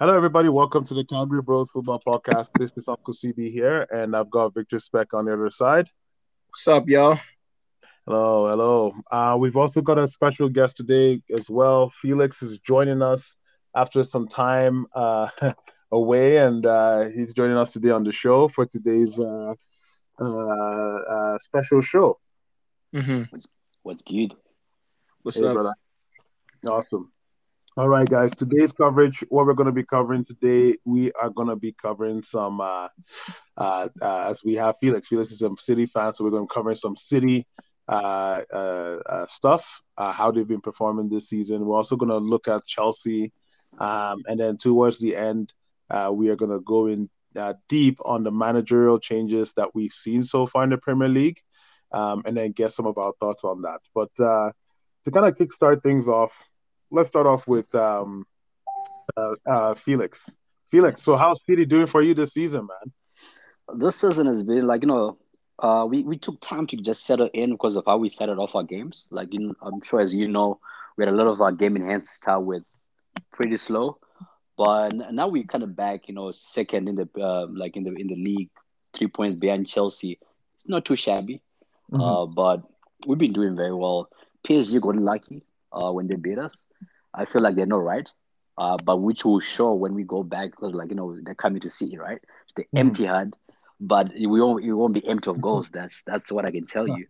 Hello, everybody. Welcome to the Calgary Bros Football Podcast. This is Uncle CB here, and I've got Victor Speck on the other side. What's up, y'all? Hello, hello. Uh, we've also got a special guest today as well. Felix is joining us after some time uh, away, and uh, he's joining us today on the show for today's uh, uh, uh, special show. Mm-hmm. What's what's good? What's Hey, up? brother. Awesome. All right, guys. Today's coverage, what we're going to be covering today, we are going to be covering some, uh, uh, uh, as we have Felix. Felix is a City fan, so we're going to cover some City uh, uh, uh, stuff, uh, how they've been performing this season. We're also going to look at Chelsea, um, and then towards the end, uh, we are going to go in uh, deep on the managerial changes that we've seen so far in the Premier League, um, and then get some of our thoughts on that. But uh, to kind of kickstart things off, let's start off with um, uh, uh, Felix. Felix, so how's City doing for you this season, man? This season has been like you know, uh, we we took time to just settle in because of how we started off our games. Like in, I'm sure as you know, we had a lot of our game enhanced start with pretty slow, but now we kind of back, you know, second in the uh, like in the in the league, three points behind Chelsea. It's not too shabby, uh, but we've been doing very well. PSG got lucky uh, when they beat us. I feel like they're not right, uh, but which will show when we go back because, like you know, they're coming to see right. They Mhm. empty hand, but we won't. It won't be empty of goals. That's that's what I can tell you.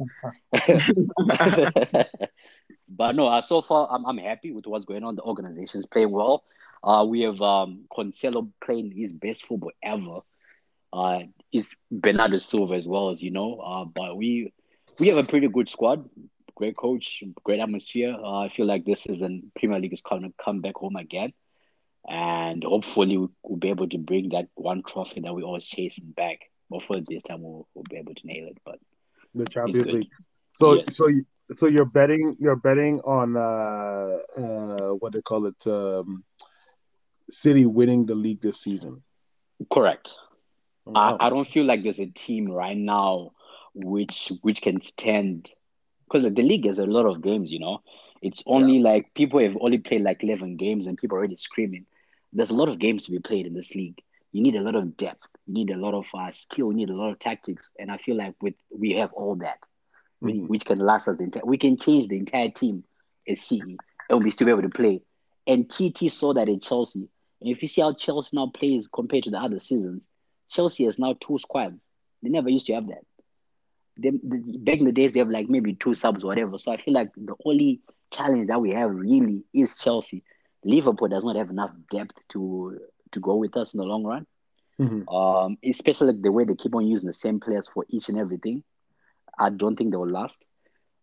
but no, uh, so far I'm I'm happy with what's going on. The organization's playing well. Uh, we have um Cancelo playing his best football ever. Uh, is Bernardo Silva as well as you know. Uh, but we we have a pretty good squad. Great coach, great atmosphere. Uh, I feel like this is an Premier League is going to come back home again, and hopefully we- we'll be able to bring that one trophy that we always chasing back. Hopefully this time we'll, we'll be able to nail it. But The Champions. League. So, Yes. so, you, so you're betting, you're betting on uh, uh, what they call it, um, City winning the league this season. Correct. Wow. I, I don't feel like there's a team right now which which can stand because the league has a lot of games, you know. It's only like people have only played like 11 games and people are already screaming. There's a lot of games to be played in this league. You need a lot of depth. You need a lot of uh, skill. You need a lot of tactics. And I feel like with we have all that, which- Mhm. which can last us the entire. We can change the entire team at CE and we still be able to play. And TT saw that in Chelsea. And if you see how Chelsea now plays compared to the other seasons, Chelsea has now two squads. They never used to have that. They, the, back in the days, they have like maybe two subs, whatever. So I feel like the only challenge that we have really is Chelsea. Liverpool does not have enough depth to to go with us in the long run. Mhm. Um, especially like the way they keep on using the same players for each and everything. I don't think they will last.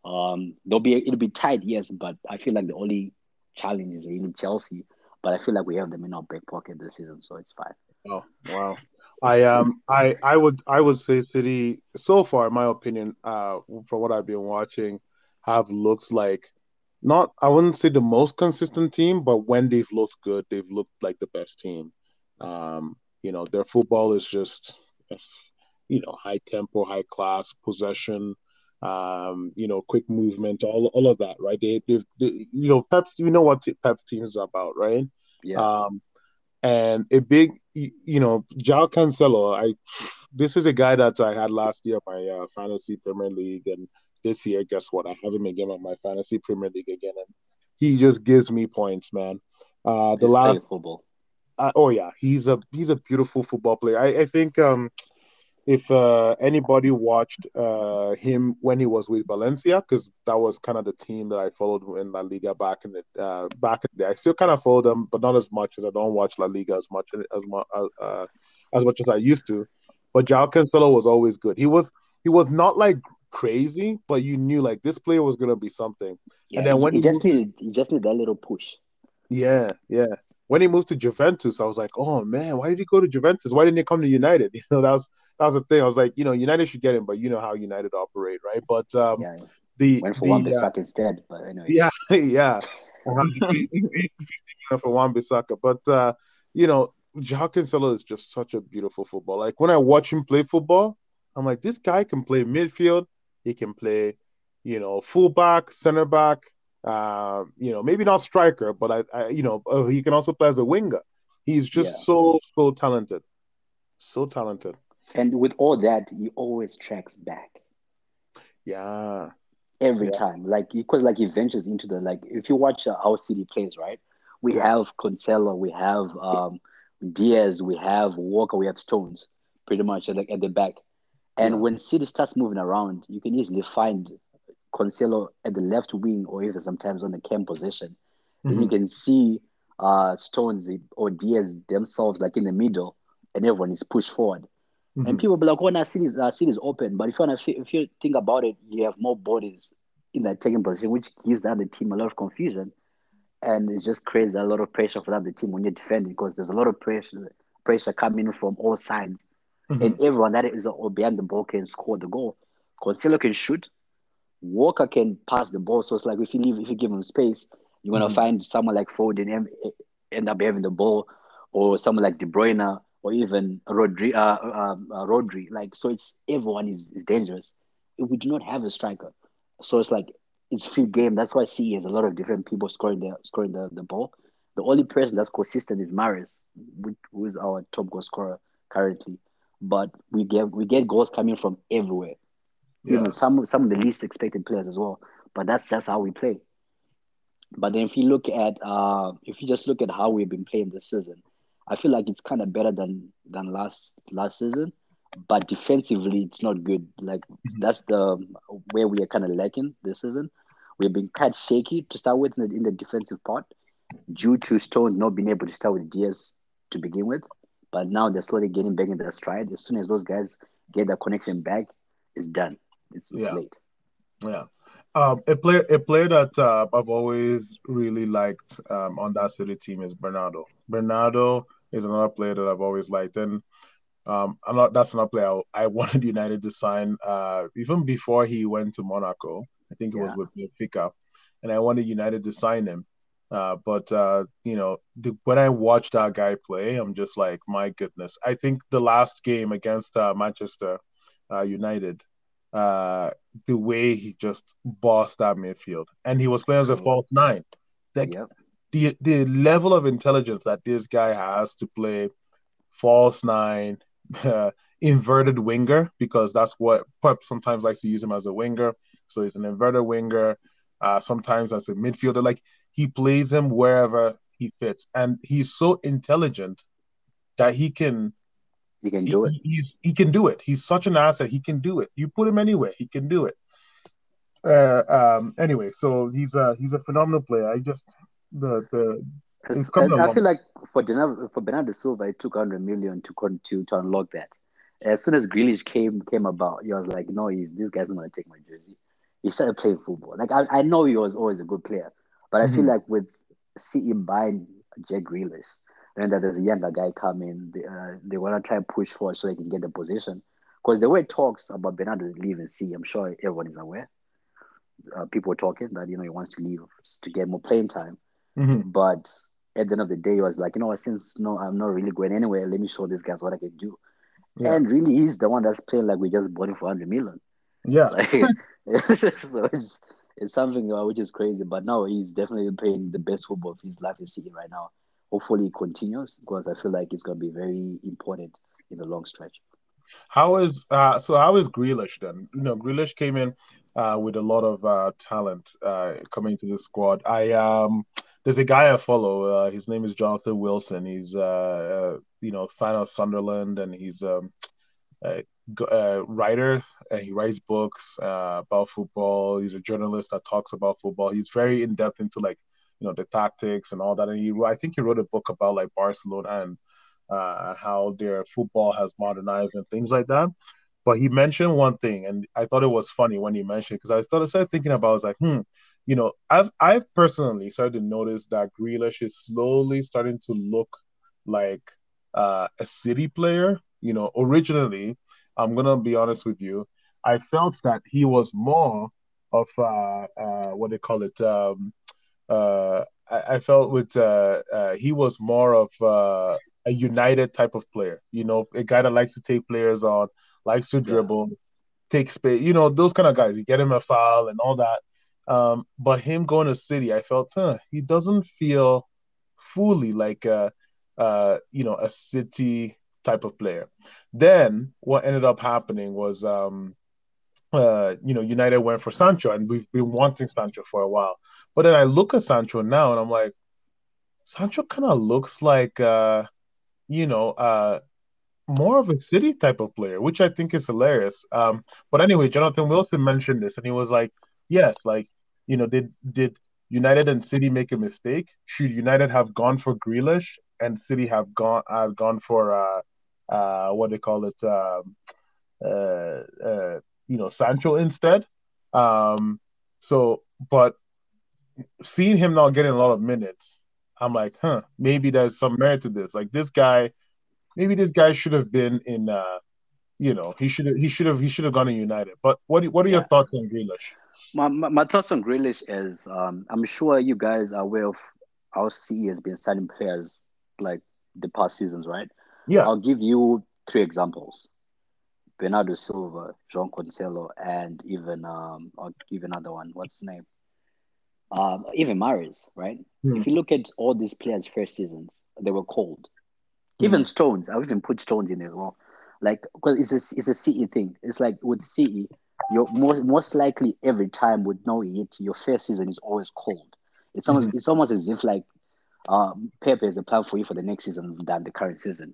Um, they'll be it'll be tight, yes, but I feel like the only challenge is really Chelsea. But I feel like we have them in our back pocket this season, so it's fine. Oh, wow. I um I I would I would say City so far in my opinion uh from what I've been watching have looked like not I wouldn't say the most consistent team but when they've looked good they've looked like the best team. Um you know their football is just you know high tempo high class possession um you know quick movement all all of that right? They they've they, you know Pep's you know what Pep's team is about right? Yeah. um, and a big, you know, Joao Cancelo. I this is a guy that I had last year my uh, fantasy Premier League, and this year, guess what? I have him again on my fantasy Premier League again, and he just gives me points, man. Uh, the last, football. uh, oh yeah, he's a he's a beautiful football player. I, I think um, if uh, anybody watched uh, him when he was with Valencia, because that was kind of the team that I followed in La Liga back in the uh, back in the day. I still kind of follow them, but not as much as I don't watch La Liga as much as much uh, as much as I used to. But Joao Cancelo was always good. He was he was not like crazy, but you knew like this player was gonna be something. Yeah, and then when he he just need he just need that little push. Yeah, yeah. When he moved to Juventus, I was like, oh man, why did he go to Juventus? Why didn't he come to United? You know, that was that was the thing. I was like, you know, United should get him, but you know how United operate, right? But um, Yeah, the went for the one uh, instead. But anyway, yeah, yeah, for Wan Bissaka. But uh, you know, Joao Cancelo is just such a beautiful football. Like when I watch him play football, I'm like, this guy can play midfield. He can play, you know, fullback, center back. Uh, you know, maybe not striker, but I, I you know, uh, he can also play as a winger. He's just Yeah. so so talented, so talented. And with all that, he always tracks back Yeah, every Yeah. time. Like because like he ventures into the like if you watch uh, how City plays, right? We have Cancelo, we have um Dias, we have Walker, we have Stones, pretty much at the, at the back. And Yeah. when City starts moving around, you can easily find Cancelo at the left wing or even sometimes on the cam position. Then you Mhm. can see uh Stones or Dias themselves like in the middle, and everyone is pushed forward. And Mhm. people be like, "Oh, now city's uh, city's open." But if you wanna, if you think about it, you have more bodies in that taking position, which gives the other team a lot of confusion, and it just creates a lot of pressure for the other team when you're defending because there's a lot of pressure pressure coming from all sides, Mhm. and everyone that is uh, behind the ball can score the goal. Cancelo can shoot, Walker can pass the ball. So it's like if you leave, if you give him space, you're gonna Mhm. find someone like Foden em- end up having the ball, or someone like De Bruyne, or even Rodri, uh, um, uh, Rodri. Like so, it's everyone is, is dangerous. We do not have a striker, so it's like it's free game. That's why I see has a lot of different people scoring the scoring the, the ball. The only person that's consistent is Mahrez, who is our top goal scorer currently. But we get we get goals coming from everywhere Yeah. even some some of the least expected players as well. But that's just how we play. But then if you look at uh if you just look at how we've been playing this season, I feel like it's kind of better than than last last season. But defensively, it's not good. Like that's the where we are kind of lacking this season. We've been quite shaky to start with in the, in the defensive part due to Stone not being able to start with Dias to begin with. But now they're slowly getting back in their stride. As soon as those guys get their connection back, it's done. It's, it's Yeah. late. Yeah. Um, a player, a player that uh, I've always really liked um, on that City team is Bernardo. Bernardo is another player that I've always liked, and um, I'm not. That's another player I, I wanted United to sign uh, even before he went to Monaco. I think it was Yeah. with Benfica, and I wanted United to sign him. Uh, but uh, you know, the, when I watch that guy play, I'm just like, my goodness. I think the last game against uh, Manchester uh, United, uh, the way he just bossed that midfield, and he was playing as a false nine. Like Yep. the the level of intelligence that this guy has to play false nine, uh, inverted winger, because that's what Pep sometimes likes to use him as a winger. So he's an inverted winger, uh, sometimes as a midfielder. Like he plays him wherever he fits, and he's so intelligent that he can You can he, do it. he, he can do it. He's such an asset. He can do it. You put him anywhere, he can do it. Uh, um. Anyway, so he's a he's a phenomenal player. I just the the Because It's coming I feel like for Bernardo, for Bernardo Silva, it took 100 million to con- to to unlock that. As soon as Grealish came came about, he was like, no, he's this guy's not gonna take my jersey. He started playing football. Like I, I know he was always a good player, but I feel Mhm. like with City buying Jack Grealish, and that there's a younger guy coming, they uh, they wanna try and push forward so they can get the position. Because there were talks about Bernardo leaving City. I'm sure everyone is aware. Uh, people were talking that you know he wants to leave to get more playing time. Mhm. But at the end of the day, he was like, you know what, since no, I'm not really going anywhere, let me show these guys what I can do. Yeah. And really, he's the one that's playing like we just bought him for 100 million. yeah. Like, so it's, it's something uh, which is crazy. But no, he's definitely playing the best football of his life is City right now. Hopefully, it continues because I feel like it's going to be very important in the long stretch. How is uh so how is Grealish then? You know, Grealish came in uh with a lot of uh talent uh coming to the squad. I um there's a guy I follow, uh his name is Jonathan Wilson. He's uh, uh you know, fan of Sunderland and he's um a uh, writer. And he writes books about football. He's a journalist that talks about football. He's very in depth into like you know the tactics and all that. And he, I think he wrote a book about like Barcelona and uh, how their football has modernized and things like that. But he mentioned one thing, and I thought it was funny when he mentioned because I started, started thinking about. Was like, hmm, you know, I've I've personally started to notice that Grealish is slowly starting to look like uh, a City player. You know, originally, I'm gonna be honest with you, I felt that he was more of uh, uh, what they call it. Um, uh, I, I felt with uh, uh, he was more of uh, a United type of player. You know, a guy that likes to take players on, likes to dribble, take space. You know, those kind of guys. You get him a foul and all that. Um, but him going to City, I felt huh, he doesn't feel fully like a, uh, you know, a City type of player. Then what ended up happening was, um, uh, you know, United went for Sancho, and we've been wanting Sancho for a while. But then I look at Sancho now, and I'm like, Sancho kind of looks like, uh, you know, uh, more of a city type of player, which I think is hilarious. Um, but anyway, Jonathan Wilson mentioned this, and he was like, "Yes, like you know, did did United and City make a mistake? Should United have gone for Grealish and City have gone have gone for uh, uh, what they call it, um, uh, uh, you know, Sancho instead? Um, so, but seeing him not getting a lot of minutes, I'm like, huh, maybe there's some merit to this. Like this guy maybe this guy should have been in. Uh, you know, he should have he should have he should have gone to United. But what what are your thoughts on Grealish? My, my, my thoughts on Grealish is um, I'm sure you guys are aware of our CE has been signing players like the past seasons, right? Yeah. I'll give you three examples. Bernardo Silva, John Cancelo, and even um, I'll give another one. What's his name? Um, even Mahrez, right? Hmm. If you look at all these players' first seasons, they were cold. Even mm. Stones, I even put Stones in as well. Like, because it's a, it's a CE thing. It's like with CE, you're most most likely every time with no hit, your first season is always cold. It's almost mm-hmm. it's almost as if like um, Pepe is a plan for you for the next season than the current season.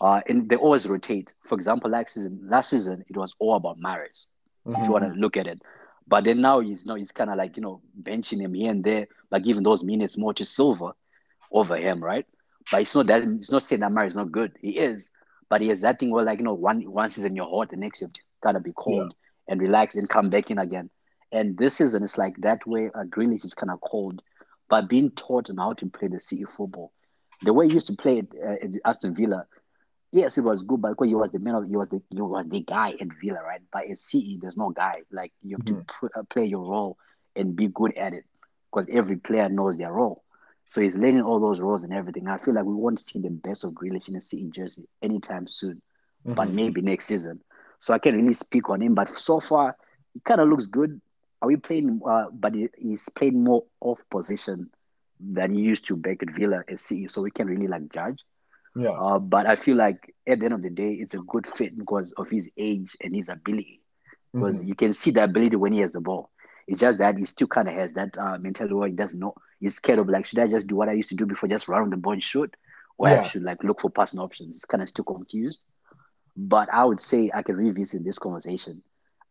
Uh, and they always rotate. For example, last season, last season it was all about Mahrez. Mm-hmm. If you want to look at it, but then now he's no, he's kind of like you know benching him here and there, like giving those minutes more to Silva over him, right? But it's not that it's not saying that Mahrez is not good. He is, but he has that thing where like you know one one season you're hot, the next you've gotta be cold yeah. and relax and come back in again. And this season it's like that way. Uh, Grealish is kind of cold, but being taught on how to play the CE football, the way he used to play it uh, at Aston Villa, yes, it was good, but because he was the man of, he was the he was the guy at Villa, right? But at CE, there's no guy. Like you have mm-hmm. to put, uh, play your role and be good at it, because every player knows their role. So he's learning all those roles and everything. I feel like we won't see the best of Grealish in a CE jersey anytime soon, mm-hmm. but maybe next season. So I can't really speak on him. But so far, he kind of looks good. Are we playing? Uh, but he, he's playing more off position than he used to back at Villa at CE. So we can't really like judge. Yeah. Uh, but I feel like at the end of the day, it's a good fit because of his age and his ability. Because mm-hmm. you can see the ability when he has the ball. It's just that he still kind of has that uh, mentality where he doesn't know. He's scared of like, should I just do what I used to do before, just run on the ball and shoot, or yeah. I should like look for passing options? It's kind of still confused. But I would say I can revisit this conversation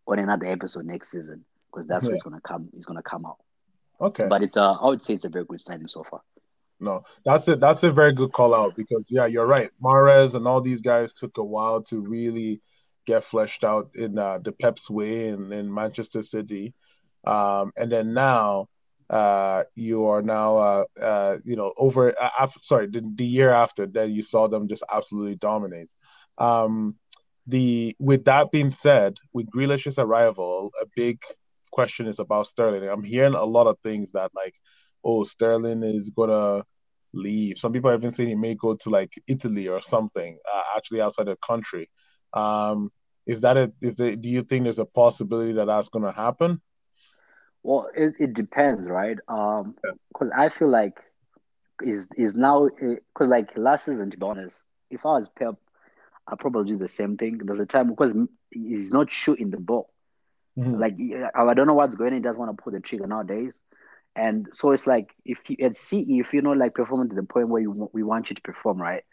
on another episode next season because that's yeah. what's gonna come. It's gonna come out. Okay. But it's uh, I would say it's a very good signing so far. No, that's it. That's a very good call out because yeah, you're right. Mahrez and all these guys took a while to really get fleshed out in uh, the Pep's way in, in Manchester City. Um, and then now uh, you are now, uh, uh, you know, over, uh, after, sorry, the, the year after that, you saw them just absolutely dominate. Um, the With that being said, with Grealish's arrival, a big question is about Sterling. I'm hearing a lot of things that, like, oh, Sterling is going to leave. Some people have even saying he may go to like Italy or something, uh, actually outside the country. Um, is that it? Is the? Do you think there's a possibility that that's going to happen? Well, it, it depends, right? Um, because I feel like is is now because like last season, to be honest, if I was Pep, I'd probably do the same thing. There's a time because he's not shooting the ball. Mm-hmm. Like I don't know what's going. on. He doesn't want to pull the trigger nowadays, and so it's like if you at CE, if you're not like performing to the point where you we want you to perform, right?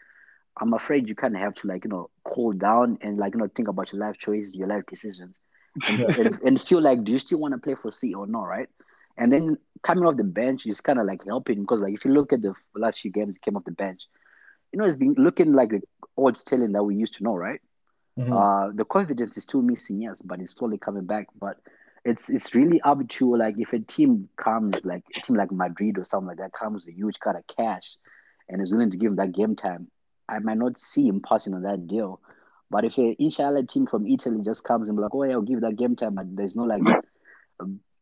I'm afraid you kind of have to like you know cool down and like you know think about your life choices, your life decisions, and, and, and, feel like, do you still want to play for C or not, right? And then coming off the bench is kind of like helping because, like, if you look at the last few games, he came off the bench. You know, it's been looking like the old Sterling that we used to know, right? Mm-hmm. Uh, the confidence is still missing, yes, but it's slowly coming back. But it's it's really up to like if a team comes like a team like Madrid or something like that comes with a huge kind of cash and is willing to give him that game time, I might not see him passing on that deal. But if a inshallah team from Italy just comes and be like, oh yeah, I'll give that game time, but there's no like,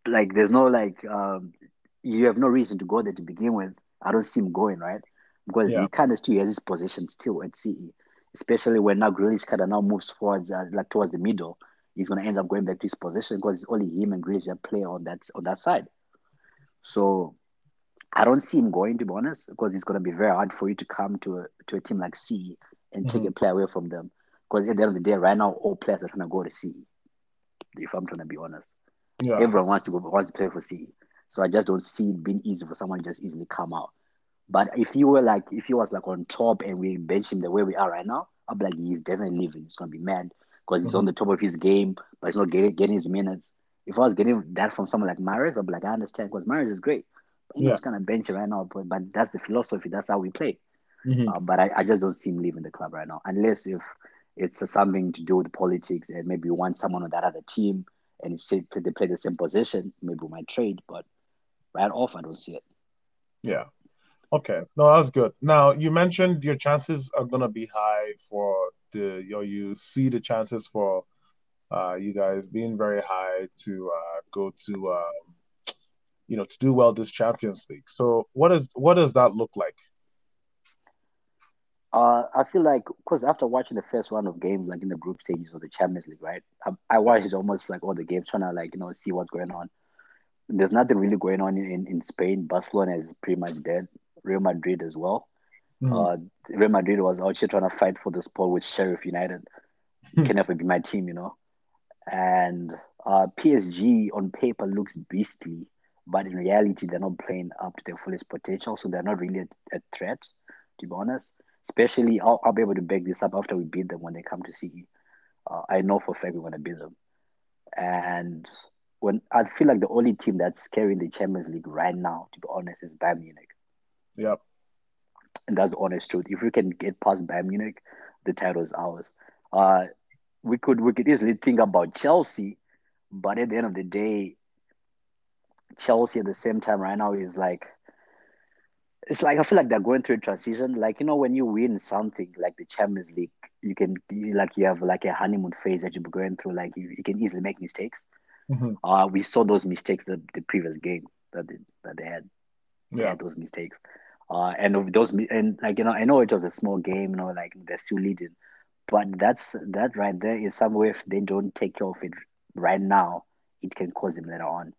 like there's no like, um, you have no reason to go there to begin with. I don't see him going right because yeah. he kind of still has his position still at CE, especially when now Grealish kind of now moves forwards uh, like towards the middle. He's gonna end up going back to his position because it's only him and Grealish that play on that on that side. So I don't see him going to be honest, because it's gonna be very hard for you to come to a to a team like C and take Mhm. a player away from them. Because at the end of the day, right now, all players are trying to go to C. If I'm trying to be honest, Yeah. everyone wants to go wants to play for C. So I just don't see it being easy for someone to just easily come out. But if you were like, if he was like on top and we bench him the way we are right now, I'd be like, he's definitely leaving. He's gonna be mad because he's on the top of his game, but he's not getting getting his minutes. If I was getting that from someone like Mahrez, I'd be like, I understand because Mahrez is great. But he's Yeah. just gonna bench him right now. But, but that's the philosophy. That's how we play. Mhm. Uh, but I, I just don't see him leaving the club right now, unless if it's something to do with politics and maybe you want someone on that other team and it's, they play the same position, maybe we might trade. But right off, I don't see it. Yeah. Okay. No, that's good. Now you mentioned your chances are gonna be high for the or you see the chances for uh you guys being very high to uh go to um you know to do well this Champions League. So what is what does that look like? Uh, I feel like because after watching the first round of games, like in the group stages of the Champions League, right? I, I watched almost like all the games, trying to like you know see what's going on. There's nothing really going on in, in Spain. Barcelona is pretty much dead. Real Madrid as well. Mhm. Uh, Real Madrid was out here trying to fight for the spot with Sheriff United. Can never be my team, you know. And uh, PSG on paper looks beastly, but in reality, they're not playing up to their fullest potential. So they're not really a, a threat, to be honest. Especially, I'll, I'll be able to back this up after we beat them when they come to CE. Uh, I know for a fact we're going to beat them. And when I feel like the only team that's carrying the Champions League right now, to be honest, is Bayern Munich. Yep. And that's the honest truth. If we can get past Bayern Munich, the title is ours. Uh, we could we could easily think about Chelsea, but at the end of the day, Chelsea at the same time right now is like it's like I feel like they're going through a transition. Like you know, when you win something like the Champions League, you can you, like you have like a honeymoon phase that you're going through. Like you, you can easily make mistakes. Mhm. Uh, we saw those mistakes the, the previous game that they, that they had. They Yeah. had those mistakes. Uh, and of those and like you know, I know it was a small game. You know, like they're still leading, but that's that right there is somewhere if they don't take care of it right now, it can cause them later on.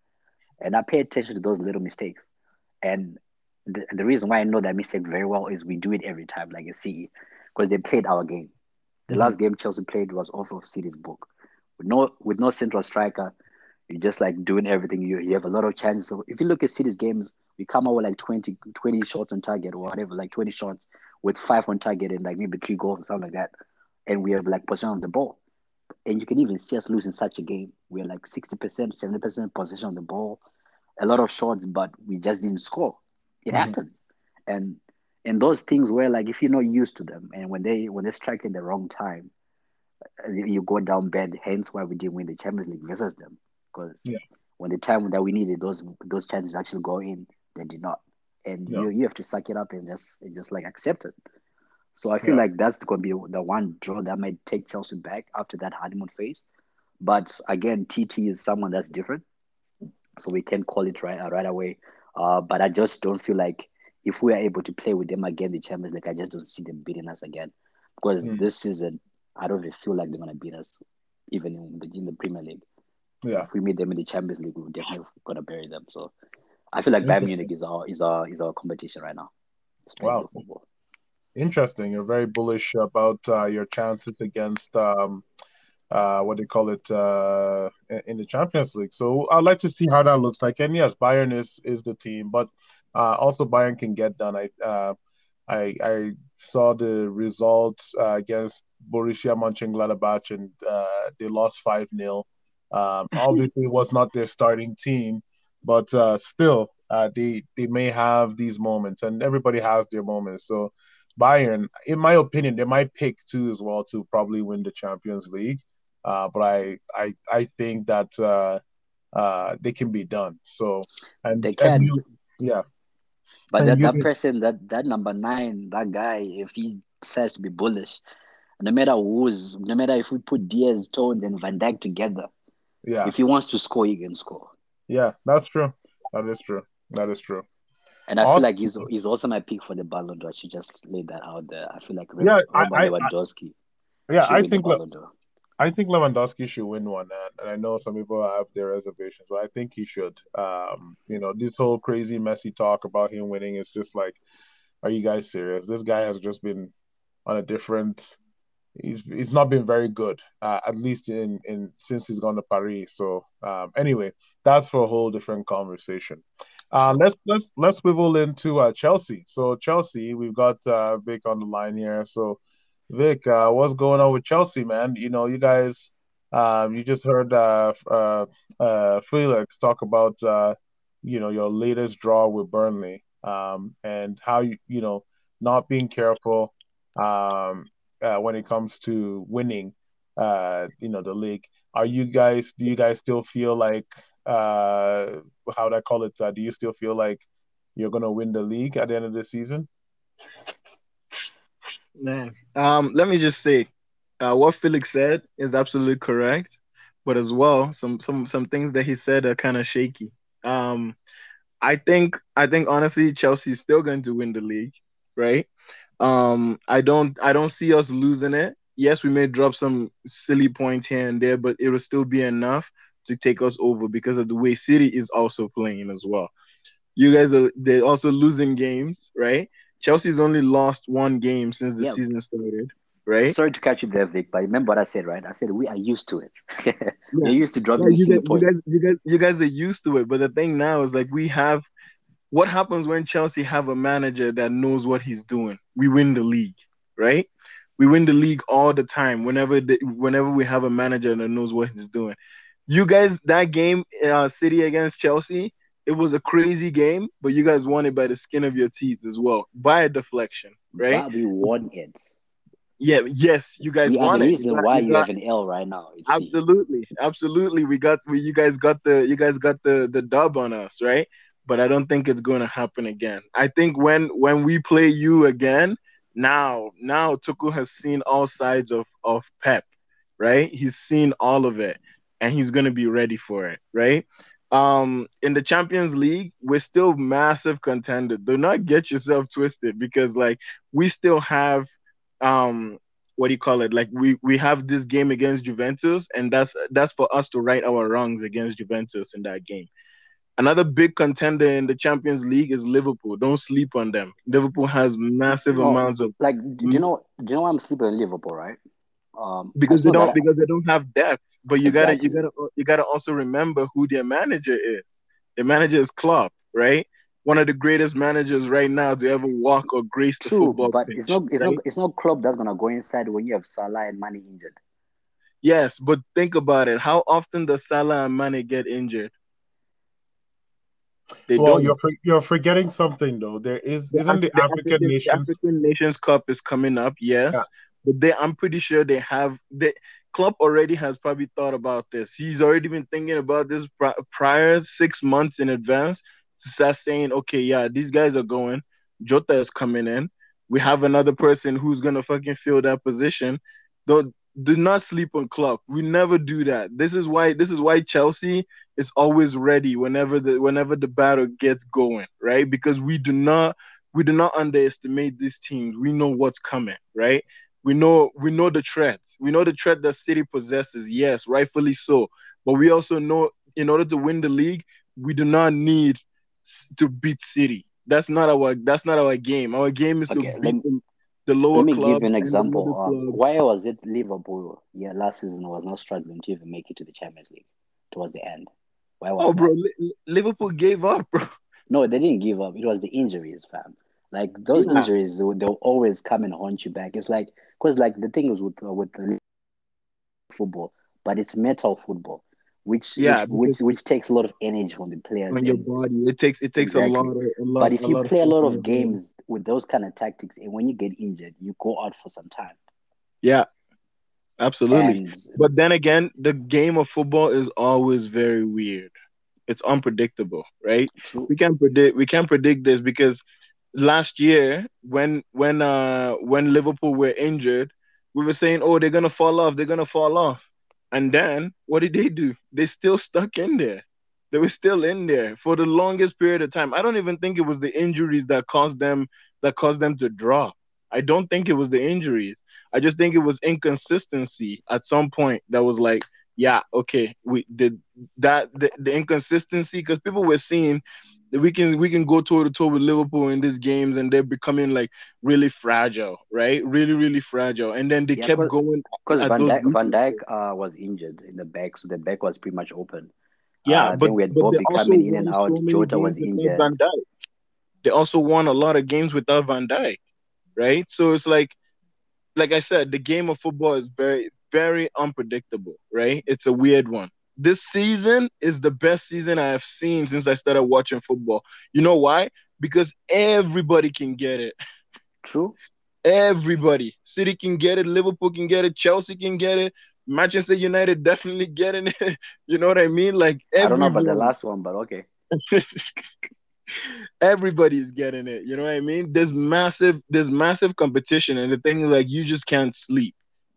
And I pay attention to those little mistakes. And the, the reason why I know that mistake very well is we do it every time, like you see, because they played our game. The Mhm. last game Chelsea played was off of City's book. With no with no central striker, you're just like doing everything. You you have a lot of chances. So if you look at City's games, we come out with like 20, 20 shots on target or whatever, like 20 shots with five on target and like maybe three goals or something like that. And we have like possession of the ball. And you can even see us losing such a game. We're like 60%, 70% possession of the ball, a lot of shots, but we just didn't score. It Mhm. happened. And and those things were like if you're not used to them and when they when they strike at the wrong time, you you go down bad. Hence why we didn't win the Champions League versus them. Because Yeah. when the time that we needed those those chances actually go in, they did not. And Yeah. you you have to suck it up and just and just like accept it. So I feel Yeah. like that's going to be the one draw that might take Chelsea back after that honeymoon phase. But again, TT is someone that's different, so we can call it right right away. Uh, but I just don't feel like if we are able to play with them again, the Champions League, I just don't see them beating us again. Because Mm. this season, I don't even feel like they're gonna beat us, even in the, in the Premier League. Yeah. If we meet them in the Champions League, we're definitely gonna bury them. So I feel like Bayern Munich is our is our is our competition right now. Wow. Interesting. You're very bullish about uh, your chances against um, uh, what do you call it uh, in the Champions League. So I'd like to see how that looks like. And yes, Bayern is is the team, but uh, also Bayern can get done. I uh, I I saw the results uh, against Borussia Mönchengladbach, and uh, they lost five 0 um, Obviously, it was not their starting team, but uh, still, uh, they they may have these moments, and everybody has their moments. So. Bayern, in my opinion, they might pick two as well to probably win the Champions League. Uh, but I, I, I think that uh, uh, they can be done. So and They and can. you- yeah, But And that, that can- person, that that number nine, that guy, if he says to be bullish, no matter who's, no matter if we put Dias, Stones, and Van Dijk together, yeah, if he wants to score, he can score. Yeah. That's true. That is true. That is true. And I feel like he's he's also my pick for the Ballon d'Or. Should just lay that out there. I feel like Yeah, I- I- I- Lewandowski Yeah, I think d'Or. I think Lewandowski should win one, and I know some people have their reservations, but I think he should. Um, you know, this whole crazy, Messi talk about him winning is just like, are you guys serious? This guy has just been on a different. He's he's not been very good, uh, at least in in since he's gone to Paris. So um, anyway, that's for a whole different conversation. Uh, let's let's let's swivel into uh, Chelsea. So Chelsea, we've got uh, Vic on the line here. So Vic, uh, what's going on with Chelsea, man? You know, you guys, um, you just heard uh, Felix talk about, you know, your latest draw with Burnley, um, and how you, you know, not being careful um, uh, when it comes to winning, uh, you know, the league. Are you guys? Do you guys still feel like, uh, how would I call it? Uh, do you still feel like you're gonna win the league at the end of the season? Man, um, let me just say, uh, what Felix said is absolutely correct, but as well, some some some things that he said are kind of shaky. Um, I think I think honestly, Chelsea is still going to win the league, right? Um, I don't I don't see us losing it. Yes, we may drop some silly points here and there, but it will still be enough to take us over because of the way City is also playing as well. You guys are they're also losing games, right? Chelsea's only lost one game since the yeah. season started, right? Sorry to catch you there, Vic, but remember what I said, right? I said we are used to it. yeah. We're used to dropping yeah, you, guys, you, guys, you guys, you guys are used to it. But the thing now is like we have what happens when Chelsea have a manager that knows what he's doing? We win the league, right? We win the league all the time. Whenever the, whenever we have a manager that knows what he's doing. You guys, that game, uh, City against Chelsea, it was a crazy game, but you guys won it by the skin of your teeth as well, by a deflection, right? But we won it. Yeah, yes, you guys we won the it. reason why you, got, have an L right now. Absolutely, absolutely. We got we you guys got the you guys got the the dub on us, right? But I don't think it's going to happen again. I think when when we play you again, now now Tuchel has seen all sides of of Pep, right? He's seen all of it, and he's going to be ready for it, right? um in the champions league we're still massive contender do not get yourself twisted because like we still have um what do you call it like we we have this game against juventus and that's that's for us to right our wrongs against juventus in that game another big contender in the champions league is liverpool don't sleep on them liverpool has massive oh, amounts of like do you know do you know i'm sleeping on liverpool right um, because they don't because they don't have depth. But you exactly. gotta you gotta you gotta also remember who their manager is. Their manager is Klopp, right? One of the greatest managers right now to ever walk or grace the football. But pitch, it's not it's right? not it's not Klopp that's gonna go inside when you have Salah and Mane injured. Yes, but think about it. How often does Salah and Mane get injured? They well, don't. You're, you're forgetting something though. There is isn't the, the African, African Nations African Nations Cup is coming up. Yes, yeah. But they, I'm pretty sure they have. The club already has probably thought about this. He's already been thinking about this prior six months in advance to start saying, okay, yeah, these guys are going. Jota is coming in. We have another person who's gonna fucking fill that position. Don't do not sleep on Klopp. We never do that. This is why this is why Chelsea is always ready whenever the whenever the battle gets going, right? Because we do not we do not underestimate these teams. We know what's coming, right? We know we know the threat. We know the threat that City possesses. Yes, rightfully so. But we also know in order to win the league, we do not need to beat City. That's not our that's not our game. Our game is okay, to beat me, the lower. Let me give you an example. Uh, why was it Liverpool? Yeah, last season was not struggling to even make it to the Champions League towards the end. Why was oh, that? bro, Liverpool gave up, bro. No, they didn't give up. It was the injuries, fam. Like those yeah. injuries, they'll always come and haunt you back. It's like because like the thing is with uh, with football, but it's metal football, which yeah, which, which, which takes a lot of energy from the players. On your body, it takes it takes exactly. a lot. Of, a lot but if you play a lot of games with those kind of tactics, and when you get injured, you go out for some time. Yeah, absolutely. And, but then again, the game of football is always very weird. It's unpredictable, right? True. We can't predict. We can't predict this because last year when when uh when Liverpool were injured, we were saying, "Oh, they're gonna fall off. They're gonna fall off." And then what did they do? They still stuck in there. They were still in there for the longest period of time. I don't even think it was the injuries that caused them that caused them to drop. I don't think it was the injuries. I just think it was inconsistency at some point that was like, yeah, okay, we did that the, the inconsistency because people were seeing we can we can go toe to toe with Liverpool in these games and they're becoming like really fragile, right? Really, really fragile. And then they Yeah, kept going. cause Van Dijk, Van. Dijk uh, was injured in the back, so the back was pretty much open. Yeah, Uh, but then we had but Bobby coming in and out. so Jota was injured. Van Dijk. They also won a lot of games without Van Dijk, right? So it's like, like I said, the game of football is very, very unpredictable, right? It's a weird one. This season is the best season I have seen since I started watching football. You know why? Because everybody can get it. True. Everybody. City can get it. Liverpool can get it. Chelsea can get it. Manchester United definitely getting it. You know what I mean? Like I don't know about the last one, but okay. Everybody's getting it. You know what I mean? There's massive, there's massive competition, and the thing is, like, you just can't sleep.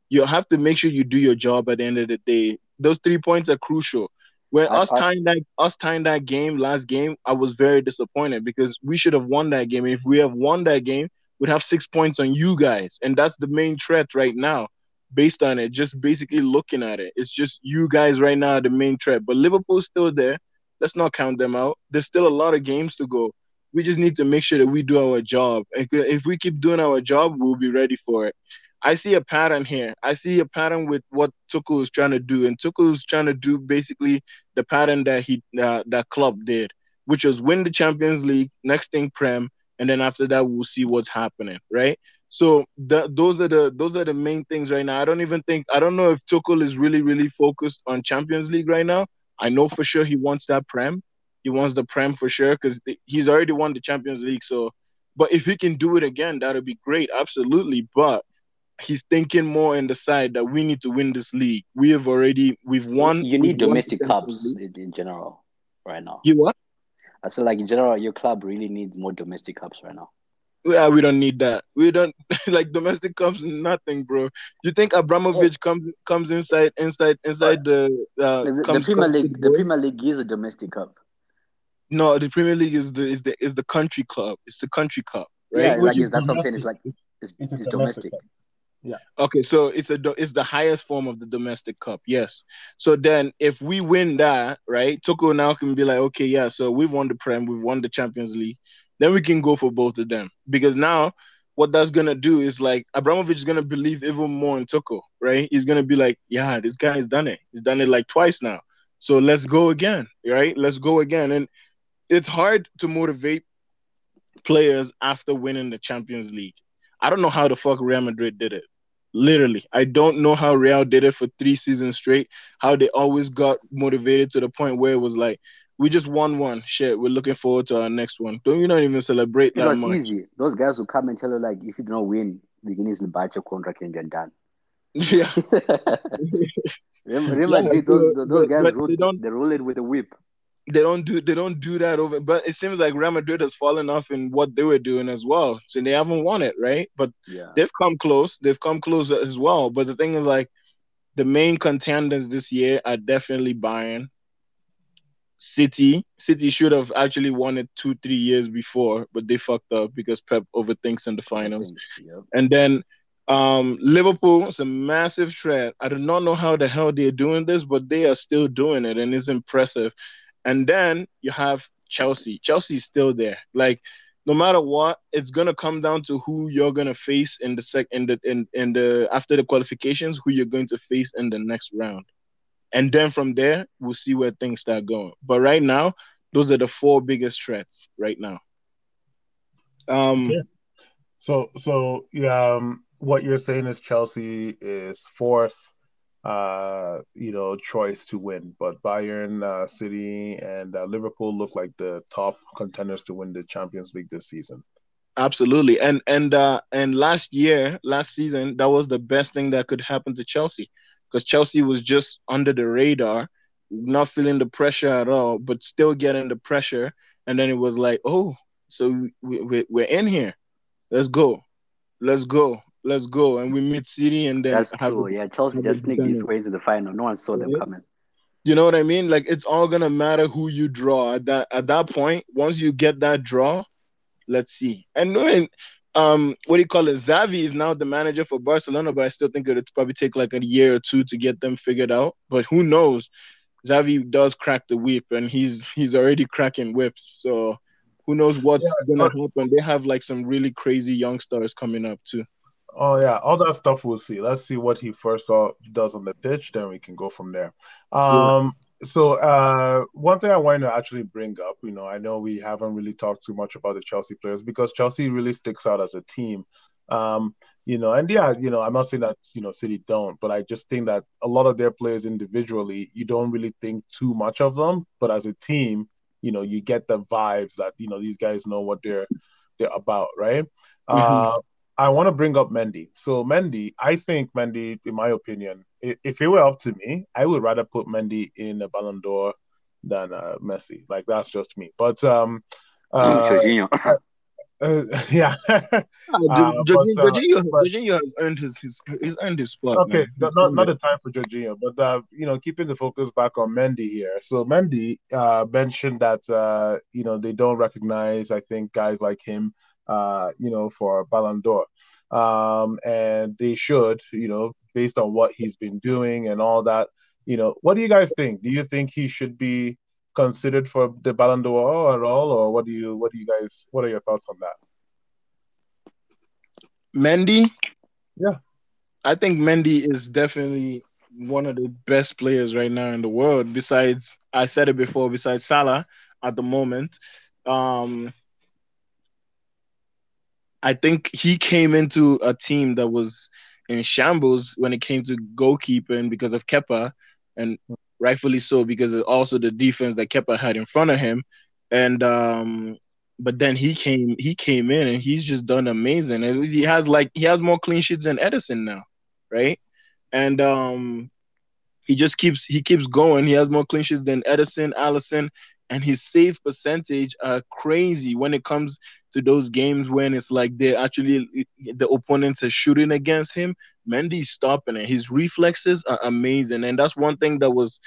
You have to make sure you do your job at the end of the day. Those three points are crucial. When I, us I, tying that, us tying that game last game, I was very disappointed because we should have won that game. And if we have won that game, we'd have six points on you guys, and that's the main threat right now. Based on it, just basically looking at it, it's just you guys right now are the main threat. But Liverpool's still there. Let's not count them out. There's still a lot of games to go. We just need to make sure that we do our job. If we keep doing our job, we'll be ready for it. I see a pattern here. I see a pattern with what Tuchel is trying to do, and Tuchel is trying to do basically the pattern that he uh, that club did, which was win the Champions League, next thing Prem, and then after that we'll see what's happening, right? So the, those are the those are the main things right now. I don't even think I don't know if Tuchel is really really focused on Champions League right now. I know for sure he wants that Prem. He wants the Prem for sure because he's already won the Champions League. So, but if he can do it again, that'll be great, absolutely. But he's thinking more in the side that we need to win this league. We have already we've won. you need domestic Champions cups in, in general right now. You what? I said, like in general, your club really needs more domestic cups right now. Yeah, we don't need that. We don't like domestic cups. Nothing, bro. You think Oh, Abramovich comes comes inside inside inside the uh the, the Premier League, the the? Premier League is a domestic cup. No, the Premier League is the is the is the country club. It's the country cup, right? Yeah, Which like that's what I'm saying. It's like it's, It's it's domestic domestic. Yeah. Okay, so it's a it's the highest form of the domestic cup. Yes. So then, if we win that, right, Toko now can be like, okay, yeah. So we've won the Prem, we've won the Champions League. Then we can go for both of them because now what that's gonna do is like Abramovich is gonna believe even more in Toko, right? He's gonna be like, yeah, this guy has done it. He's done it like twice now. So let's go again, right? Let's go again. And it's hard to motivate players after winning the Champions League. I don't know how the fuck Real Madrid did it. Literally, I don't know how Real did it for three seasons straight. How they always got motivated to the point where it was like, we just won one. Shit, we're looking forward to our next one. Don't you not even celebrate It that was much? easy. Those guys will come and tell you like, if you don't win, we can easily buy your contract and you're done. Yeah, Real Yeah, those those but- guys but rule, they don't- they rule it with a whip. They don't do they don't do that over. But it seems like Real Madrid has fallen off in what they were doing as well. So they haven't won it, right? But Yeah. they've come close. They've come close as well. But the thing is, like, the main contenders this year are definitely Bayern, City. City should have actually won it two, three years before, but they fucked up because Pep overthinks in the finals. yep. And then um, Liverpool is a massive threat. I do not know how the hell they're doing this, but they are still doing it, and it's impressive. And then you have Chelsea. Chelsea's still there. Like no matter what, it's gonna come down to who you're gonna face in the sec in the in, in the after the qualifications, who you're going to face in the next round. And then from there, we'll see where things start going. But right now, those are the four biggest threats right now. Um Yeah. So, so yeah, um, what you're saying is Chelsea is fourth, uh, you know, choice to win, but Bayern, uh, City, and uh, Liverpool look like the top contenders to win the Champions League this season. Absolutely. And and uh and last year, last season, that was the best thing that could happen to Chelsea because Chelsea was just under the radar, not feeling the pressure at all, but still getting the pressure. And then it was like, oh, so we, we, we're in here. Let's go. Let's go. Let's go. And we meet City and then That's have true. a- Yeah, Chelsea just sneaked good its way to the final. No one saw them coming. You know what I mean? Like it's all gonna matter who you draw at that at that point. Once you get that draw, let's see. And knowing um, what do you call it? Xavi is now the manager for Barcelona, but I still think it'll probably take like a year or two to get them figured out. But who knows? Xavi does crack the whip, and he's he's already cracking whips. So who knows what's yeah, gonna happen? They have like some really crazy young stars coming up too. Oh yeah, all that stuff we'll see. Let's see what he first does on the pitch, then we can go from there. Um, yeah. so uh, one thing I want to actually bring up, you know, I know we haven't really talked too much about the Chelsea players because Chelsea really sticks out as a team. Um, you know, and yeah, you know, I'm not saying that you know City don't, but I just think that a lot of their players individually, you don't really think too much of them, but as a team, you know, you get the vibes that you know these guys know what they're they're about, right? Mm-hmm. Uh, I want to bring up Mendy. So Mendy, I think Mendy, in my opinion, if it were up to me, I would rather put Mendy in a Ballon d'Or than uh, Messi. Like that's just me. But um, uh, Jorginho. Uh, yeah. uh, Jorginho, but, uh, Jorginho, has earned his, his he's earned his spot. Okay, not not, not the time for Jorginho, but uh, you know, keeping the focus back on Mendy here. So Mendy uh, mentioned that uh, you know they don't recognize, I think, guys like him uh, you know, for Ballon d'Or. Um, and they should, you know, based on what he's been doing and all that. You know, what do you guys think? Do you think he should be considered for the Ballon d'Or at all, or what do you what do you guys what are your thoughts on that? Mendy, yeah, I think Mendy is definitely one of the best players right now in the world. Besides, I said it before. Besides Salah, at the moment, um, I think he came into a team that was in shambles when it came to goalkeeping because of Kepa, and rightfully so because of also the defense that Kepa had in front of him. And um, but then he came he came in and he's just done amazing. And he has like he has more clean sheets than Ederson now, right? And um, he just keeps he keeps going. He has more clean sheets than Ederson, Alisson, and his save percentage are crazy when it comes to those games when it's like they're actually the opponents are shooting against him. Mendy's stopping it. His reflexes are amazing, and that's one thing that was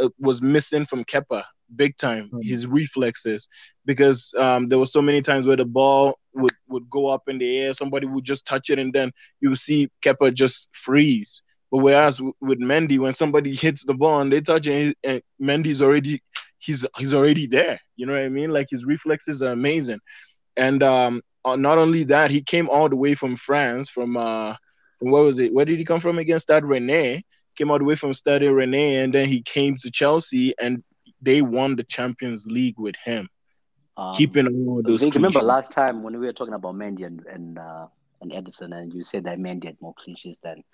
uh, was missing from Kepa big time. Mm-hmm. His reflexes, because um, there were so many times where the ball would would go up in the air, somebody would just touch it, and then you see Kepa just freeze. But whereas with Mendy, when somebody hits the ball and they touch it, and Mendy's already he's he's already there. You know what I mean? Like his reflexes are amazing. And um, uh, not only that, he came all the way from France, from uh, from where was it? Where did he come from again? Stade Rennais. Came all the way from Stade Rennais, and then he came to Chelsea, and they won the Champions League with him. Um, keeping all those. Remember last time when we were talking about Mendy and and, uh, and Ederson, and you said that Mendy had more clean sheets than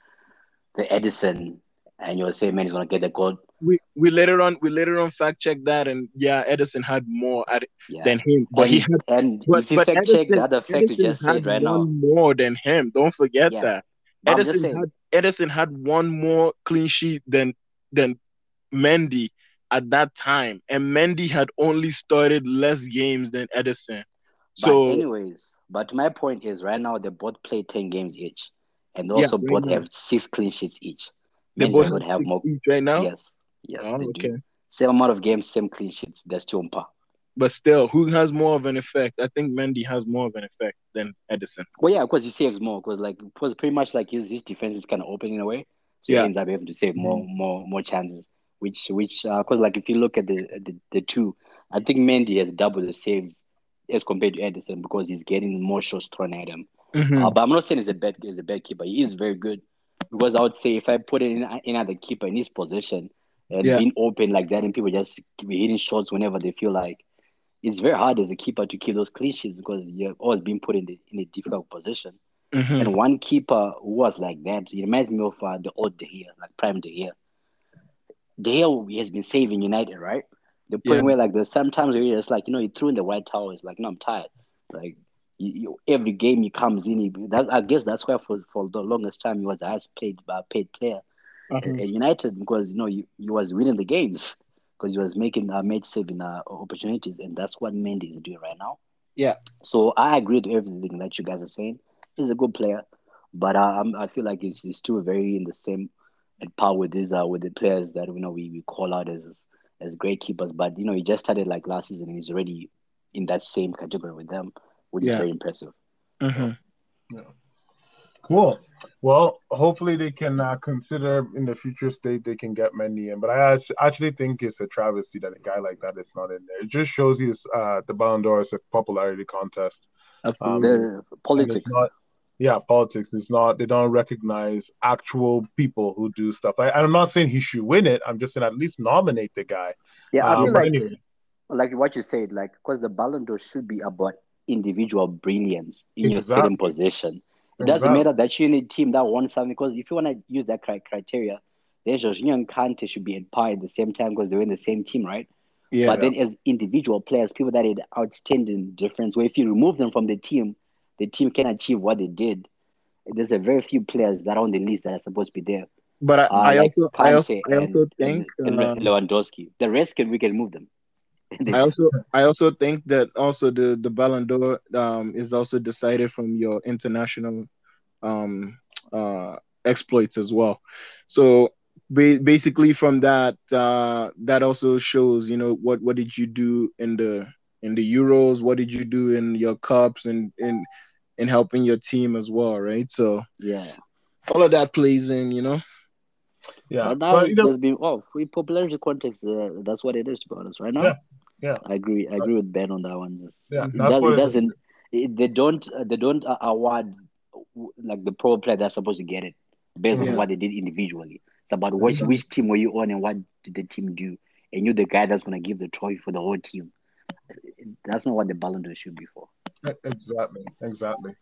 the Ederson, and you were saying Mendy's gonna get the gold. We we later on we later on fact check that and yeah Ederson had more at, yeah. than him. But and, he had and but, if you fact check the other fact Ederson you just said right now. more than him. Don't forget yeah. that. Ederson had Ederson had one more clean sheet than than Mendy at that time and Mendy had only started less games than Ederson. so but anyways but my point is right now they both play 10 games each and also yeah, both have six clean sheets each they both would have more right now yes Yes, oh, okay. Do. Same amount of games, same clean sheets. They're still on par. But still, who has more of an effect? I think Mendy has more of an effect than Ederson. Well, yeah, because he saves more. Because like, because pretty much like his his defense is kind of open in a way, so yeah. he ends up having to save more mm-hmm. more more chances. Which which because uh, like if you look at the, the the two, I think Mendy has double the saves as compared to Ederson because he's getting more shots thrown at him. Mm-hmm. Uh, but I'm not saying he's a bad he's a bad keeper. He is very good because I would say if I put it in in other keeper in his position, and yeah. being open like that and people just hitting shots whenever they feel like it's very hard as a keeper to keep those clean sheets because you're always being put in, the, in a difficult position. Mm-hmm. And one keeper who was like that, it reminds me of uh, the old De Gea, like Prime De Gea. De Gea has been saving United, right? The point yeah. where like there's sometimes where just like, you know, he threw in the white towel, it's like, no, I'm tired. Like you, you, every game he comes in, he, that, I guess that's why for, for the longest time he was the highest paid, uh, paid player mm-hmm. United because you know he, he was winning the games because he was making uh, match saving uh, opportunities, and that's what Mendy is doing right now. Yeah. So I agree to everything that you guys are saying. He's a good player, but uh, I feel like he's, he's still very in the same at par with these uh, with the players that you know we, we call out as as great keepers. But you know he just started like last season, and he's already in that same category with them, which yeah. is very impressive. Mm-hmm. Yeah. Cool. Well, hopefully they can uh, consider in the future state they can get Mendy in. But I actually think it's a travesty that a guy like that is not in there. It just shows you uh, the Ballon d'Or is a popularity contest. Absolutely. Um, politics. Not, yeah, politics is not. They don't recognize actual people who do stuff. I, I'm not saying he should win it. I'm just saying at least nominate the guy. Yeah, I um, feel like, anyway. like what you said, like because the Ballon d'Or should be about individual brilliance in exactly. your certain position. It doesn't matter that you need a team that wants something because if you want to use that criteria, then Jorginho and Kante should be at par at the same time because they're in the same team, right? Yeah. But then as individual players, people that had outstanding difference, where if you remove them from the team, the team can achieve what they did. There's a very few players that are on the list that are supposed to be there. But I, uh, I like also, I also, I also and, think and, and um, Lewandowski. The rest can we can move them. I also I also think that also the the Ballon d'Or um, is also decided from your international um, uh, exploits as well. So ba- basically, from that uh, that also shows you know what what did you do in the in the Euros? What did you do in your cups and in in helping your team as well, right? So yeah, all of that plays in, you know. Yeah, but now but, you know, there's been oh, we popularity context. Uh, that's what it is to be honest. Right now, yeah, yeah. I agree. I agree with Ben on that one. Yeah, it, does, it doesn't. It, they don't. Uh, they don't uh, award like the pro player that's supposed to get it based yeah. on what they did individually. It's about which mm-hmm. which team were you on and what did the team do, and you're the guy that's gonna give the trophy for the whole team. That's not what the Ballon d'Or should be for. Exactly. Exactly.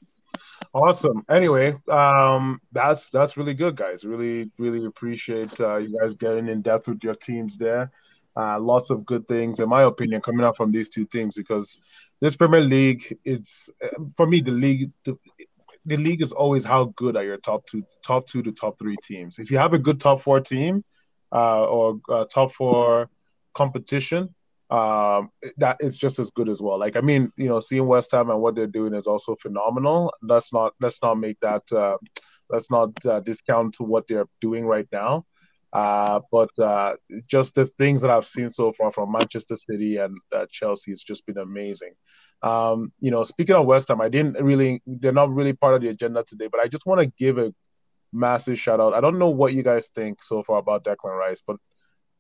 Awesome. Anyway, um, that's that's really good, guys. Really, really appreciate uh, you guys getting in depth with your teams there. Uh, lots of good things, in my opinion, coming out from these two teams because this Premier League, it's for me the league. The, the league is always how good are your top two, top two to top three teams. If you have a good top four team uh, or uh, top four competition, um, that is just as good as well. Like I mean, you know, seeing West Ham and what they're doing is also phenomenal. Let's not let's not make that uh, let's not uh, discount to what they're doing right now. Uh, but uh, just the things that I've seen so far from Manchester City and uh, Chelsea has just been amazing. Um, you know, speaking of West Ham, I didn't really, they're not really part of the agenda today, but I just want to give a massive shout out. I don't know what you guys think so far about Declan Rice, but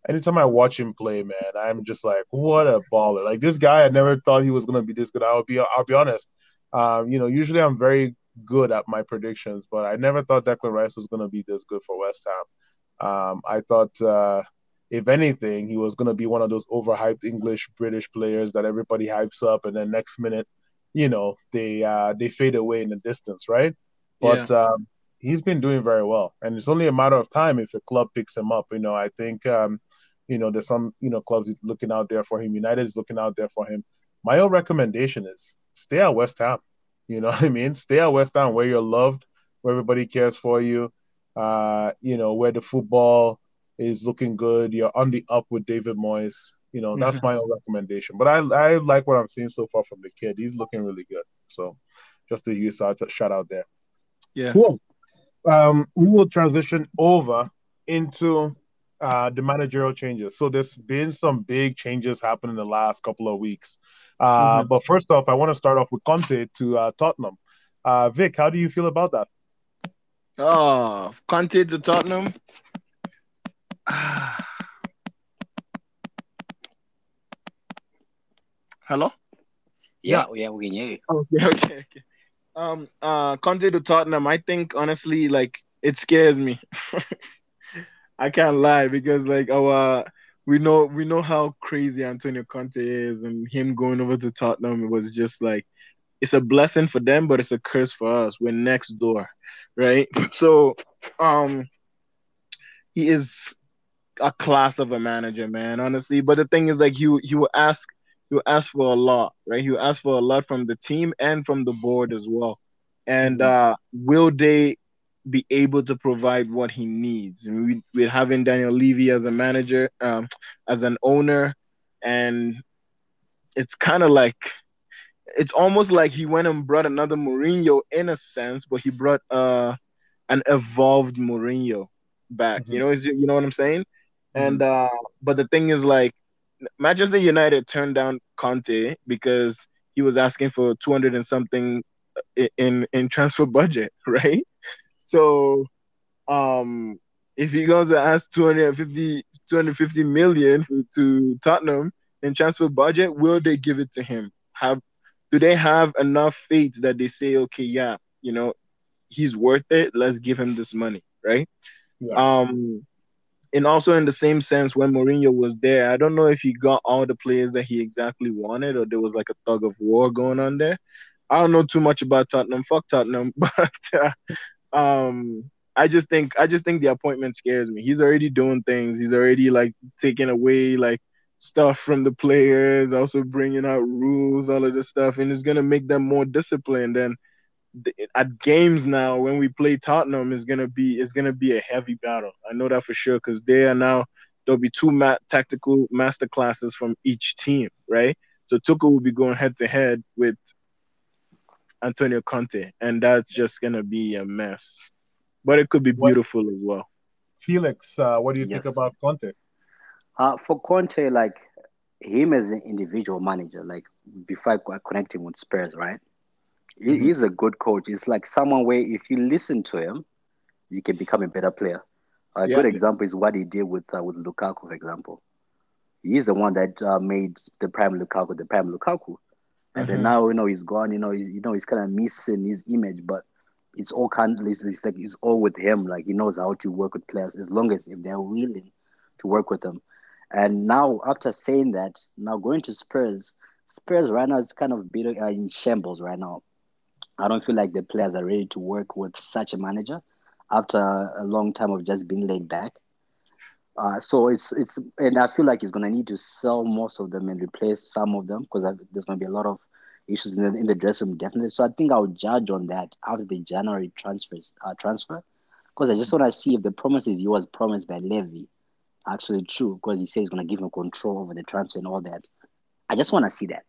anytime I watch him play, man, I'm just like, what a baller! Like this guy, I never thought he was gonna be this good. I'll be, I'll be honest. Um, you know, usually I'm very good at my predictions, but I never thought Declan Rice was gonna be this good for West Ham. Um, I thought, uh, if anything, he was going to be one of those overhyped English British players that everybody hypes up, and then next minute, you know, they uh, they fade away in the distance, right? But yeah. um, he's been doing very well, and it's only a matter of time if a club picks him up. You know, I think, um, you know, there's some you know clubs looking out there for him. United is looking out there for him. My own recommendation is stay at West Ham. You know what I mean? Stay at West Ham where you're loved, where everybody cares for you uh, you know, where the football is looking good. You're on the up with David Moyes. You know, that's mm-hmm. my own recommendation. But I I like what I'm seeing so far from the kid. He's looking really good. So just a huge shout out there. Yeah. Cool. Um, we will transition over into uh, the managerial changes. So there's been some big changes happening in the last couple of weeks. Uh, mm-hmm. But first off, I want to start off with Conte to uh, Tottenham. Uh, Vic, how do you feel about that? Oh, Conte to Tottenham. Hello? Yeah, yeah, we can hear you. Okay, okay, okay. Um, uh, Conte to Tottenham. I think honestly, like it scares me. I can't lie because like our we know we know how crazy Antonio Conte is, and him going over to Tottenham it was just like it's a blessing for them, but it's a curse for us. We're next door right? So, um, he is a class of a manager, man. Honestly, but the thing is, like, you you ask you ask for a lot, right? You ask for a lot from the team and from the board as well. And mm-hmm. uh, will they be able to provide what he needs? And we we're having Daniel Levy as a manager, um, as an owner, and it's kind of like it's almost like he went and brought another Mourinho in a sense, but he brought uh an evolved Mourinho back. Mm-hmm. You know, is you know what I'm saying? Mm-hmm. And uh but the thing is like Manchester United turned down Conte because he was asking for 200 and something in in transfer budget, right? So, um, if he goes to ask 250, 250 million to Tottenham in transfer budget, will they give it to him? Have do they have enough faith that they say, okay, yeah, you know, he's worth it. Let's give him this money, right? Yeah. Um, and also in the same sense, when Mourinho was there, I don't know if he got all the players that he exactly wanted, or there was like a tug of war going on there. I don't know too much about Tottenham. Fuck Tottenham, but uh, um, I just think I just think the appointment scares me. He's already doing things. He's already like taking away like stuff from the players, also bringing out rules, all of this stuff, and it's gonna make them more disciplined. And at games now, when we play Tottenham, is gonna be it's gonna be a heavy battle. I know that for sure because they are now there'll be two ma- tactical master classes from each team, right? So Tuchel will be going head to head with Antonio Conte, and that's just gonna be a mess. But it could be beautiful what, as well. Felix, uh, what do you yes. think about Conte? Uh, for Conte, like him as an individual manager, like before I connect him with Spurs, right? Mm-hmm. He's a good coach. It's like someone where if you listen to him, you can become a better player. A yeah. good example is what he did with uh, with Lukaku, for example. He's the one that uh, made the prime Lukaku the prime Lukaku, and mm-hmm. then now you know he's gone. You know, he, you know he's kind of missing his image, but it's all kind of it's, it's like it's all with him. Like he knows how to work with players as long as if they're willing to work with them. And now, after saying that, now going to Spurs, Spurs right now is kind of uh, in shambles right now. I don't feel like the players are ready to work with such a manager after a long time of just being laid back. Uh, so it's it's and I feel like he's gonna need to sell most of them and replace some of them because there's gonna be a lot of issues in the, in the dressing room definitely. So I think I'll judge on that after the January transfers uh, transfer because I just want to see if the promises he was promised by Levy actually true because he said he's going to give him control over the transfer and all that. I just want to see that.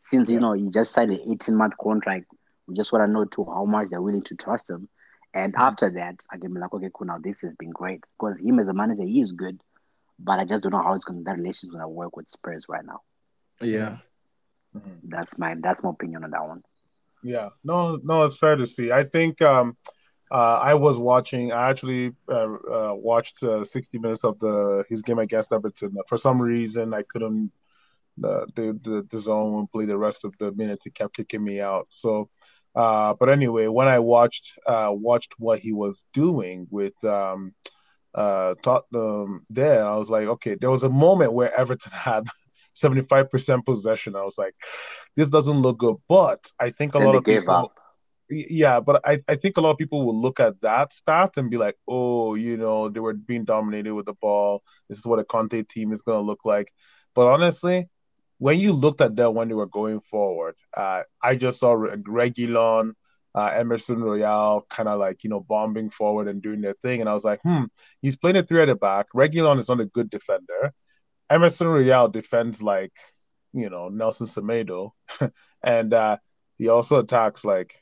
Since, yeah. you know, he just signed an 18 month contract, we just want to know too how much they're willing to trust him. And mm-hmm. after that, I can be like, okay, cool, now this has been great. Because him as a manager, he is good, but I just don't know how it's going to, that relationship going to work with Spurs right now. Yeah. Mm-hmm. That's my that's my opinion on that one. Yeah. No, no, it's fair to see. I think um I was watching. I actually uh, uh, watched uh, 60 minutes of the his game against Everton. For some reason, I couldn't. Uh, the, the DAZN would play the rest of the minutes. It kept kicking me out. So, uh, but anyway, when I watched watched what he was doing with um, Tottenham, there I was like, okay. There was a moment where Everton had 75% possession. I was like, this doesn't look good. But I think a and lot of people. Up yeah, but I, I think a lot of people will look at that stat and be like, oh, you know, they were being dominated with the ball. This is what a Conte team is going to look like. But honestly, when you looked at that when they were going forward, uh, I just saw Reguilon, uh, Emerson Royal kind of like, you know, bombing forward and doing their thing. And I was like, hmm, he's playing a three at the back. Reguilon is not a good defender. Emerson Royal defends like, you know, Nelson Semedo. and uh, he also attacks like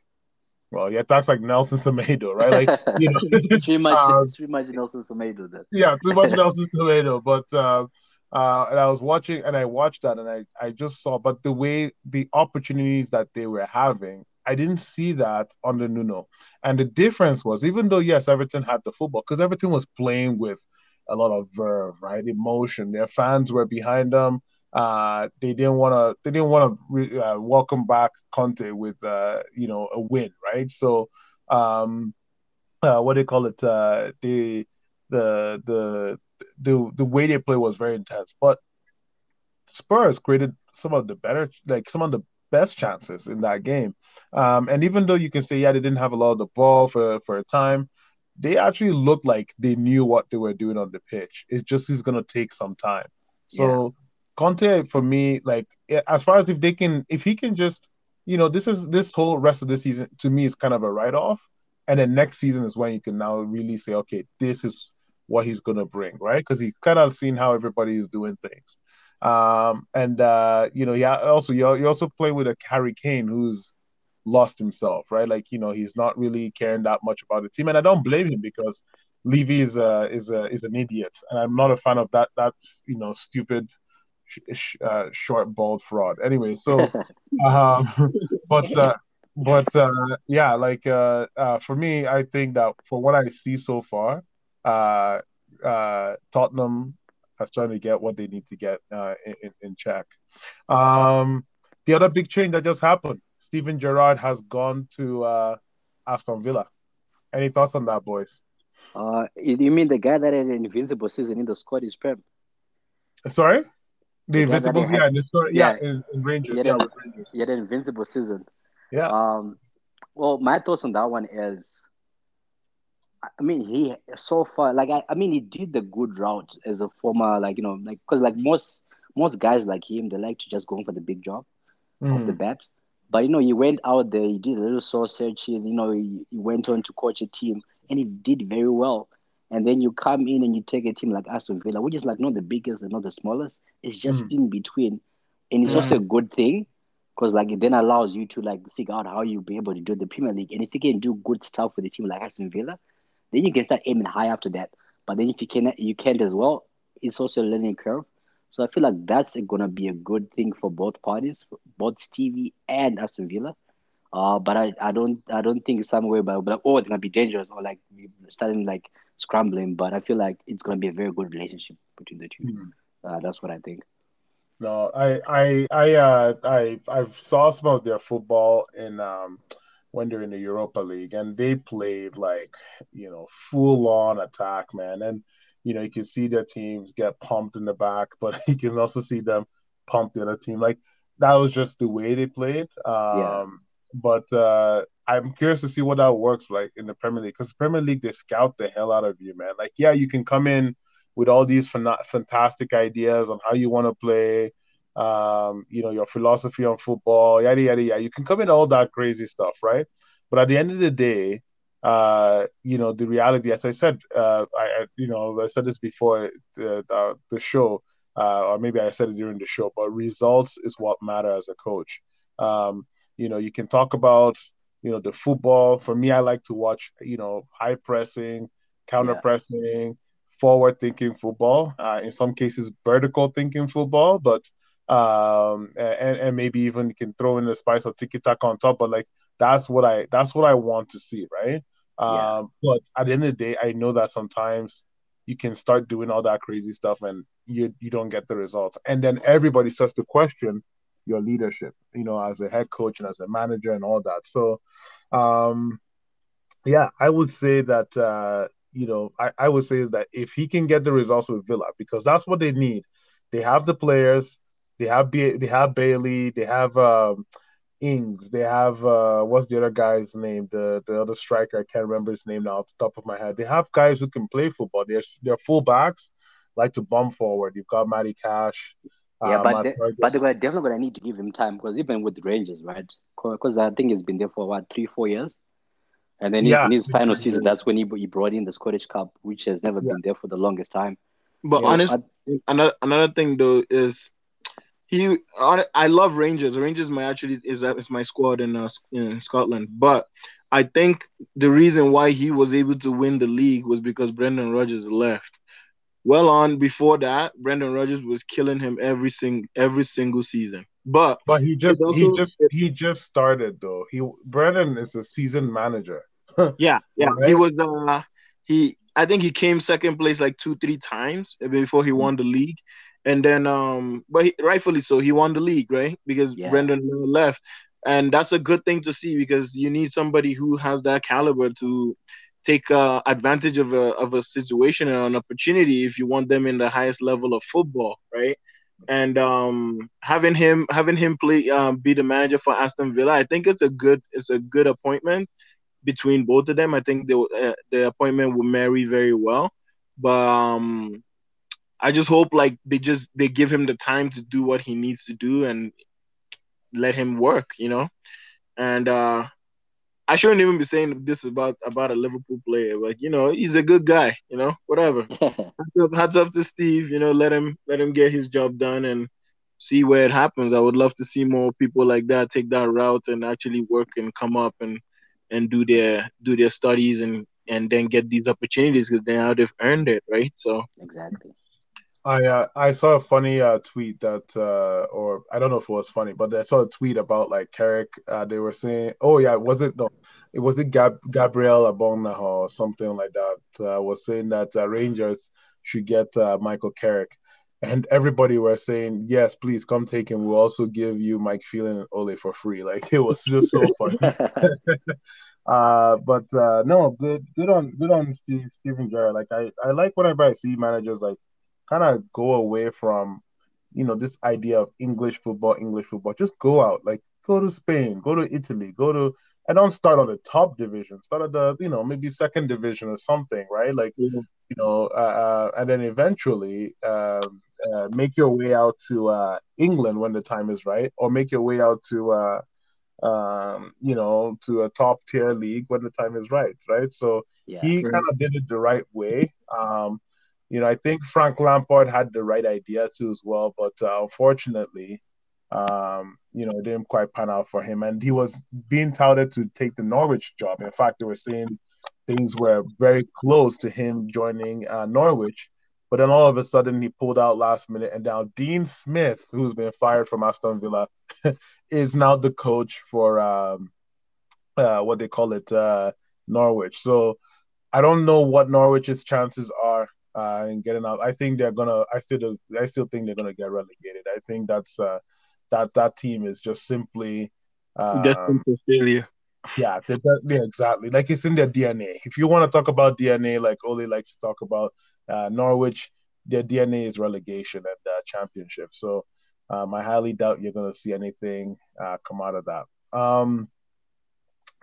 well, yeah, talks like Nelson Semedo, right? Like you know, pretty much uh, pretty much Nelson Semedo. Then. Yeah, pretty much Nelson Semedo. But uh, uh, and I was watching, and I watched that, and I I just saw, but the way the opportunities that they were having, I didn't see that under Nuno. And the difference was, even though yes, Everton had the football, because Everton was playing with a lot of verve, right, emotion. Their fans were behind them uh, they didn't want to they didn't want to uh, welcome back Conte with uh, you know a win, right? So um, uh, what do you call it? Uh, the the the the the way they play was very intense, but Spurs created some of the better like some of the best chances in that game. Um, and even though you can say yeah they didn't have a lot of the ball for for a time, they actually looked like they knew what they were doing on the pitch. It just is gonna take some time. So. Yeah Conte for me, like as far as if they can, if he can just, you know, this is this whole rest of the season to me is kind of a write off, and then next season is when you can now really say, okay, this is what he's gonna bring, right? Because he's kind of seen how everybody is doing things, um, and uh, you know, yeah, also you you also play with a Harry Kane who's lost himself, right? Like you know, he's not really caring that much about the team, and I don't blame him because Levy is a is a is an idiot, and I'm not a fan of that that you know stupid uh, short bald fraud. Anyway, so um, but uh, but uh, yeah, like uh, uh, for me, I think that for what I see so far, uh, uh, Tottenham are trying to get what they need to get uh, in, in check. Um, the other big change that just happened: Steven Gerrard has gone to uh, Aston Villa. Any thoughts on that, boys? Uh, you mean the guy that had an invincible season in the Scottish Prem? Sorry, the, the invincible, yeah, the story, yeah, yeah, in, in Rangers, yeah, Rangers. he had an invincible season. Yeah. Um, well, my thoughts on that one is, I mean, he so far, like, I, I mean, he did the good route as a former, like, you know, like, because like most most guys like him, they like to just go for the big job mm. off the bat. But you know, he went out there, he did a little soul searching. You know, he, he went on to coach a team, and he did very well. And then you come in and you take a team like Aston Villa, which is like not the biggest and not the smallest. It's just mm. in between, and it's mm. also a good thing because like it then allows you to like figure out how you'll be able to do the Premier League. And if you can do good stuff with a team like Aston Villa, then you can start aiming high after that. But then if you can you can't as well, it's also a learning curve. So I feel like that's gonna be a good thing for both parties, both Stevie and Aston Villa. Uh, but I, I don't I don't think somewhere like, oh it's gonna be dangerous or like starting like scrambling. But I feel like it's gonna be a very good relationship between the 2 mm-hmm. uh, that's what I think. No, I I I uh I I've saw some of their football in um when they're in the Europa League and they played like you know full on attack, man. And you know you can see their teams get pumped in the back, but you can also see them pump the other team. Like that was just the way they played. Um, yeah. But uh, I'm curious to see what that works like in the Premier League because the Premier League they scout the hell out of you, man. Like yeah, you can come in with all these fantastic ideas on how you want to play, um, you know, your philosophy on football, yada yada yada. You can come in all that crazy stuff, right? But at the end of the day, uh, you know, the reality, as I said, uh, I, you know, I said this before the the, the show, uh, or maybe I said it during the show, but results is what matter as a coach. Um, you know, you can talk about you know the football. For me, I like to watch you know high pressing, counter pressing, forward thinking football, uh, in some cases vertical thinking football, but um, and, and maybe even you can throw in the spice of tiki taka on top. But like that's what I that's what I want to see, right? Yeah. Um, but at the end of the day, I know that sometimes you can start doing all that crazy stuff and you you don't get the results, and then everybody starts to question your leadership, you know, as a head coach and as a manager and all that. So, um, yeah, I would say that uh, you know, I, I would say that if he can get the results with Villa, because that's what they need. They have the players, they have they have Bailey, they have um, Ings, they have uh, what's the other guy's name? The the other striker, I can't remember his name now off the top of my head. They have guys who can play football. They're they're full backs, like to bump forward. You've got Matty Cash. Yeah, uh, but but they're definitely gonna need to give him time because even with the Rangers, right? Because I think he's been there for what three, four years. And then yeah. in his final season, that's when he, he brought in the Scottish Cup, which has never yeah. been there for the longest time. But so, honestly, another another thing though is he. I love Rangers. Rangers my actually is is my squad in uh, in Scotland. But I think the reason why he was able to win the league was because Brendan Rodgers left. Well on before that, Brendan Rodgers was killing him every sing every single season. But but he just also, he just he just started though. He Brendan is a seasoned manager. yeah, yeah. Right? He was uh he I think he came second place like two, three times before he won the league. And then um but he, rightfully so, he won the league, right? Because yeah. Brendan left. And that's a good thing to see because you need somebody who has that caliber to take uh, advantage of a of a situation and an opportunity if you want them in the highest level of football, right? and um, having him having him play um, be the manager for Aston Villa, I think it's a good it's a good appointment between both of them. I think the uh, the appointment will marry very well, but um, I just hope like they just they give him the time to do what he needs to do and let him work, you know, and uh, I shouldn't even be saying this about about a Liverpool player. Like, you know, he's a good guy. You know, whatever. hats, up, hats off to Steve. You know, let him let him get his job done and see where it happens. I would love to see more people like that take that route and actually work and come up and and do their do their studies and and then get these opportunities because now they've earned it, right? So exactly. I uh, I saw a funny uh, tweet that, uh, or I don't know if it was funny, but I saw a tweet about like Carrick. Uh, they were saying, "Oh yeah, was it no? It was it Gab- Gabriel or something like that." Uh, was saying that uh, Rangers should get uh, Michael Carrick, and everybody were saying, "Yes, please come take him. We'll also give you Mike Phelan and Ole for free." Like it was just so funny. uh, but uh, no, good, good on, good on Steve Steven Gerrard. Like I, I like whenever I see managers like kind of go away from, you know, this idea of English football, English football. Just go out, like go to Spain, go to Italy, go to. I don't start on the top division. Start at the, you know, maybe second division or something, right? Like, mm-hmm. you know, uh, uh, and then eventually um, uh, make your way out to uh, England when the time is right, or make your way out to, uh, um, you know, to a top tier league when the time is right, right? So yeah, he kind of did it the right way. Um, you know, I think Frank Lampard had the right idea too as well, but uh, unfortunately, um, you know, it didn't quite pan out for him. And he was being touted to take the Norwich job. In fact, they were saying things were very close to him joining uh, Norwich. But then all of a sudden, he pulled out last minute, and now Dean Smith, who's been fired from Aston Villa, is now the coach for um, uh, what they call it, uh, Norwich. So I don't know what Norwich's chances are uh, and getting out. I think they're gonna. I still. I still think they're gonna get relegated. I think that's uh, that that team is just simply um, destined for failure. Yeah, yeah, exactly. Like it's in their DNA. If you want to talk about DNA, like Ole likes to talk about uh, Norwich, their DNA is relegation and uh, championship. So um, I highly doubt you're going to see anything uh, come out of that. Um,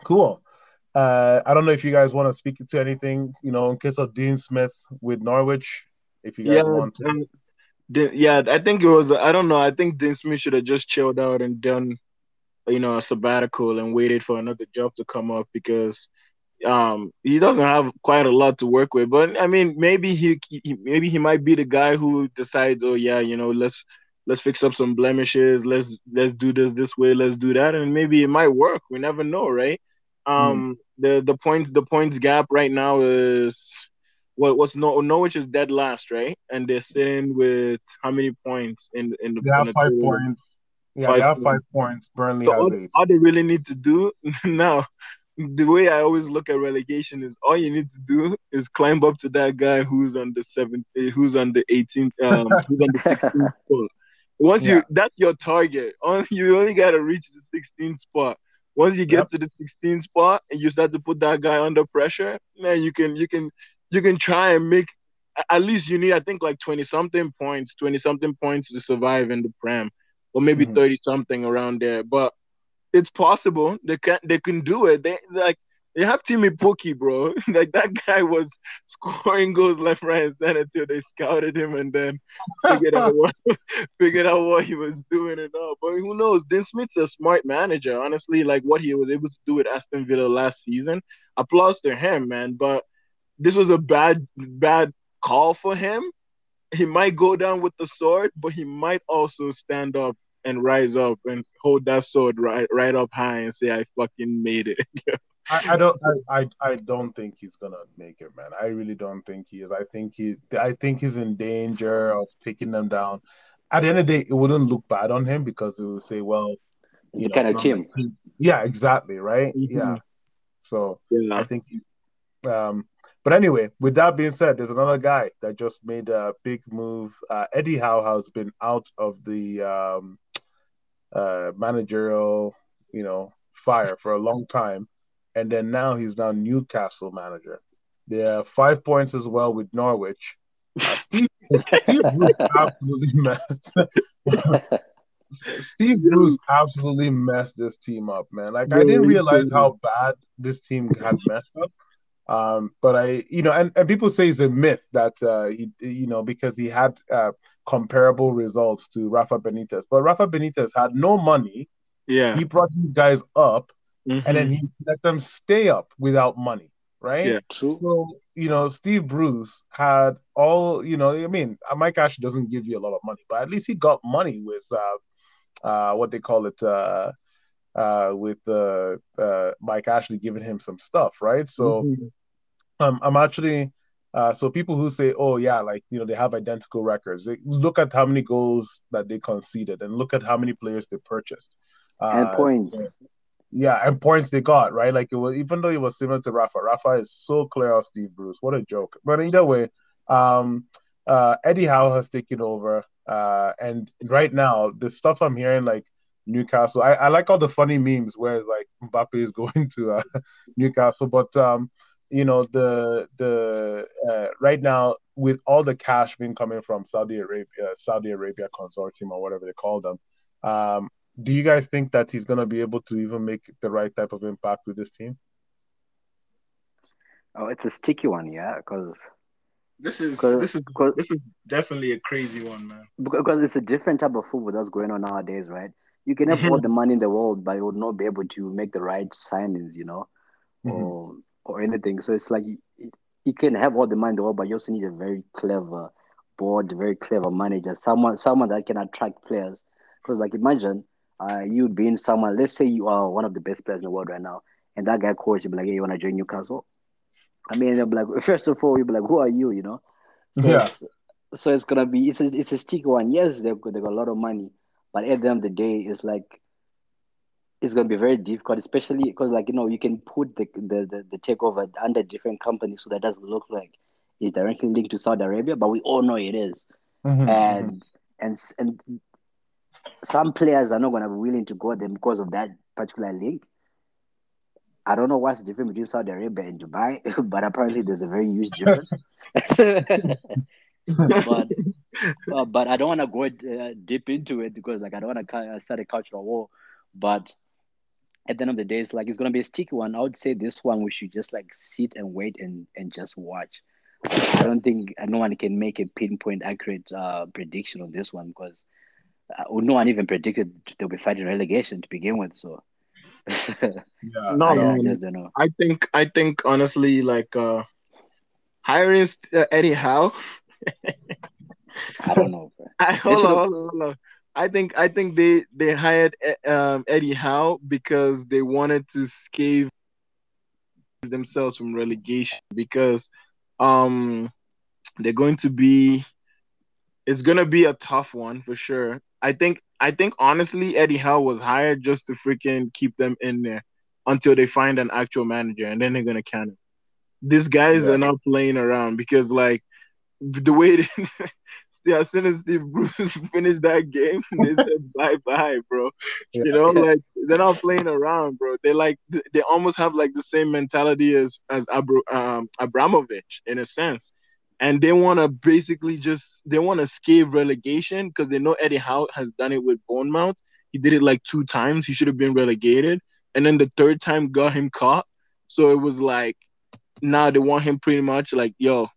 cool. Uh, I don't know if you guys want to speak to anything, you know, in case of Dean Smith with Norwich. If you guys yeah, want to. Um, yeah, I think it was. I don't know. I think Dean Smith should have just chilled out and done, you know, a sabbatical and waited for another job to come up because um he doesn't have quite a lot to work with. But I mean, maybe he, he maybe he might be the guy who decides, oh yeah, you know, let's let's fix up some blemishes. Let's let's do this this way. Let's do that, and maybe it might work. We never know, right? Um, mm. the the points the points gap right now is what what's no Norwich is dead last, right? And they're sitting with how many points in in the, they have five points. Yeah, five they have five points. Burnley so has all, eight. All they really need to do now, the way I always look at relegation is all you need to do is climb up to that guy who's on the seventh, who's on the 18th, um, who's on the 16th spot. Once yeah. you, that's your target. On you only gotta reach the 16th spot. Once you get yep. to the 16 spot and you start to put that guy under pressure, man, you can you can you can try and make at least you need I think like 20 something points, 20 something points to survive in the prem, or maybe mm-hmm. 30 something around there. But it's possible they can they can do it. They like they have Teemu Pukki, bro. like that guy was scoring goals left, right, and center until they scouted him and then figured out what figured out what he was doing and all. But who knows? Dean Smith's a smart manager. Honestly, like what he was able to do with Aston Villa last season, applause to him, man. But this was a bad bad call for him. He might go down with the sword, but he might also stand up and rise up and hold that sword right right up high and say, "I fucking made it." I, I, don't I, I, I don't think he's gonna make it, man. I really don't think he is. I think he I think he's in danger of taking them down. At the end of the day, it wouldn't look bad on him because it would say, well, you know, kind of team. Yeah, exactly, right? Mm-hmm. Yeah. So yeah. I think um but anyway, with that being said, there's another guy that just made a big move. Uh, Eddie Howe has been out of the um, uh, managerial, you know, fire for a long time and then now he's now Newcastle manager. They are five points as well with Norwich. Uh, Steve, Steve Bruce absolutely messed. Steve Bruce absolutely messed this team up, man. Like I didn't realize how bad this team had messed up. Um, but I, you know, and, and people say it's a myth that uh, he, you know, because he had uh, comparable results to Rafa Benitez, but Rafa Benitez had no money. Yeah, he brought these guys up mm-hmm. and then he let them stay up without money, right? Yeah, true. So you know, Steve Bruce had all you know. I mean, Mike Ashley doesn't give you a lot of money, but at least he got money with uh, uh, what they call it. Uh, uh, with uh, uh, Mike Ashley giving him some stuff, right? So, mm-hmm. um, I'm actually Uh, so people who say, "Oh yeah, like you know they have identical records," they look at how many goals that they conceded and look at how many players they purchased uh, and points. Yeah, and points they got right. Like it was even though it was similar to Rafa. Rafa is so clear of Steve Bruce. What a joke! But either way, um, uh, Eddie Howe has taken over, uh, and right now the stuff I'm hearing like Newcastle. I, I like all the funny memes where it's like Mbappe is going to uh, Newcastle, but um, you know the the uh, right now with all the cash being coming from Saudi Arabia, Saudi Arabia consortium or whatever they call them. Um, do you guys think that he's going to be able to even make the right type of impact with this team? Oh, it's a sticky one, yeah, because this is this is this is definitely a crazy one, man. Because it's a different type of football that's going on nowadays, right? You can have all the money in the world, but you would not be able to make the right signings, you know, mm-hmm. or or anything. So it's like you, you can have all the money in the world, but you also need a very clever board, very clever manager, someone someone that can attract players. Because like imagine uh, you being someone, let's say you are one of the best players in the world right now, and that guy calls you, be like, hey, you want to join Newcastle? I mean, they'll be like, first of all, you'll be like, who are you, you know? So yeah. It's, so it's gonna be it's a it's a sticky one. Yes, they they got a lot of money, but at the end of the day, it's like it's going to be very difficult, especially because, like, you know, you can put the, the, the, the takeover under different companies so that doesn't look like it's directly linked to Saudi Arabia, but we all know it is. Mm-hmm, and, mm-hmm. and, and some players are not going to be willing to go there because of that particular link. I don't know what's the difference between Saudi Arabia and Dubai, but apparently there's a very huge difference. but uh, but I don't want to go uh, deep into it because like I don't want to start a cultural war. But at the end of the day, it's like it's gonna be a sticky one. I would say this one we should just like sit and wait and and just watch. I don't think no one can make a pinpoint accurate uh, prediction on this one because no one even predicted they'll be fighting relegation to begin with. So yeah, no, I, I, just don't know. I think I think honestly, like uh, hiring uh, Eddie Howe. I don't know. I, hold, on, hold on, hold on. I think I think they they hired um, Eddie Howe because they wanted to save themselves from relegation because um they're going to be it's going to be a tough one for sure. I think I think honestly Eddie Howe was hired just to freaking keep them in there until they find an actual manager and then they're going to count him. These guys yeah. are not playing around because like the way they, yeah, as soon as Steve Bruce finished that game, they said bye bye, bro. Yeah. You know, like they're not playing around, bro. They like they almost have like the same mentality as as Abra- um, Abramovich in a sense, and they want to basically just they want to escape relegation because they know Eddie Howe has done it with Bournemouth. He did it like two times. He should have been relegated, and then the third time got him caught. So it was like now they want him pretty much like, yo,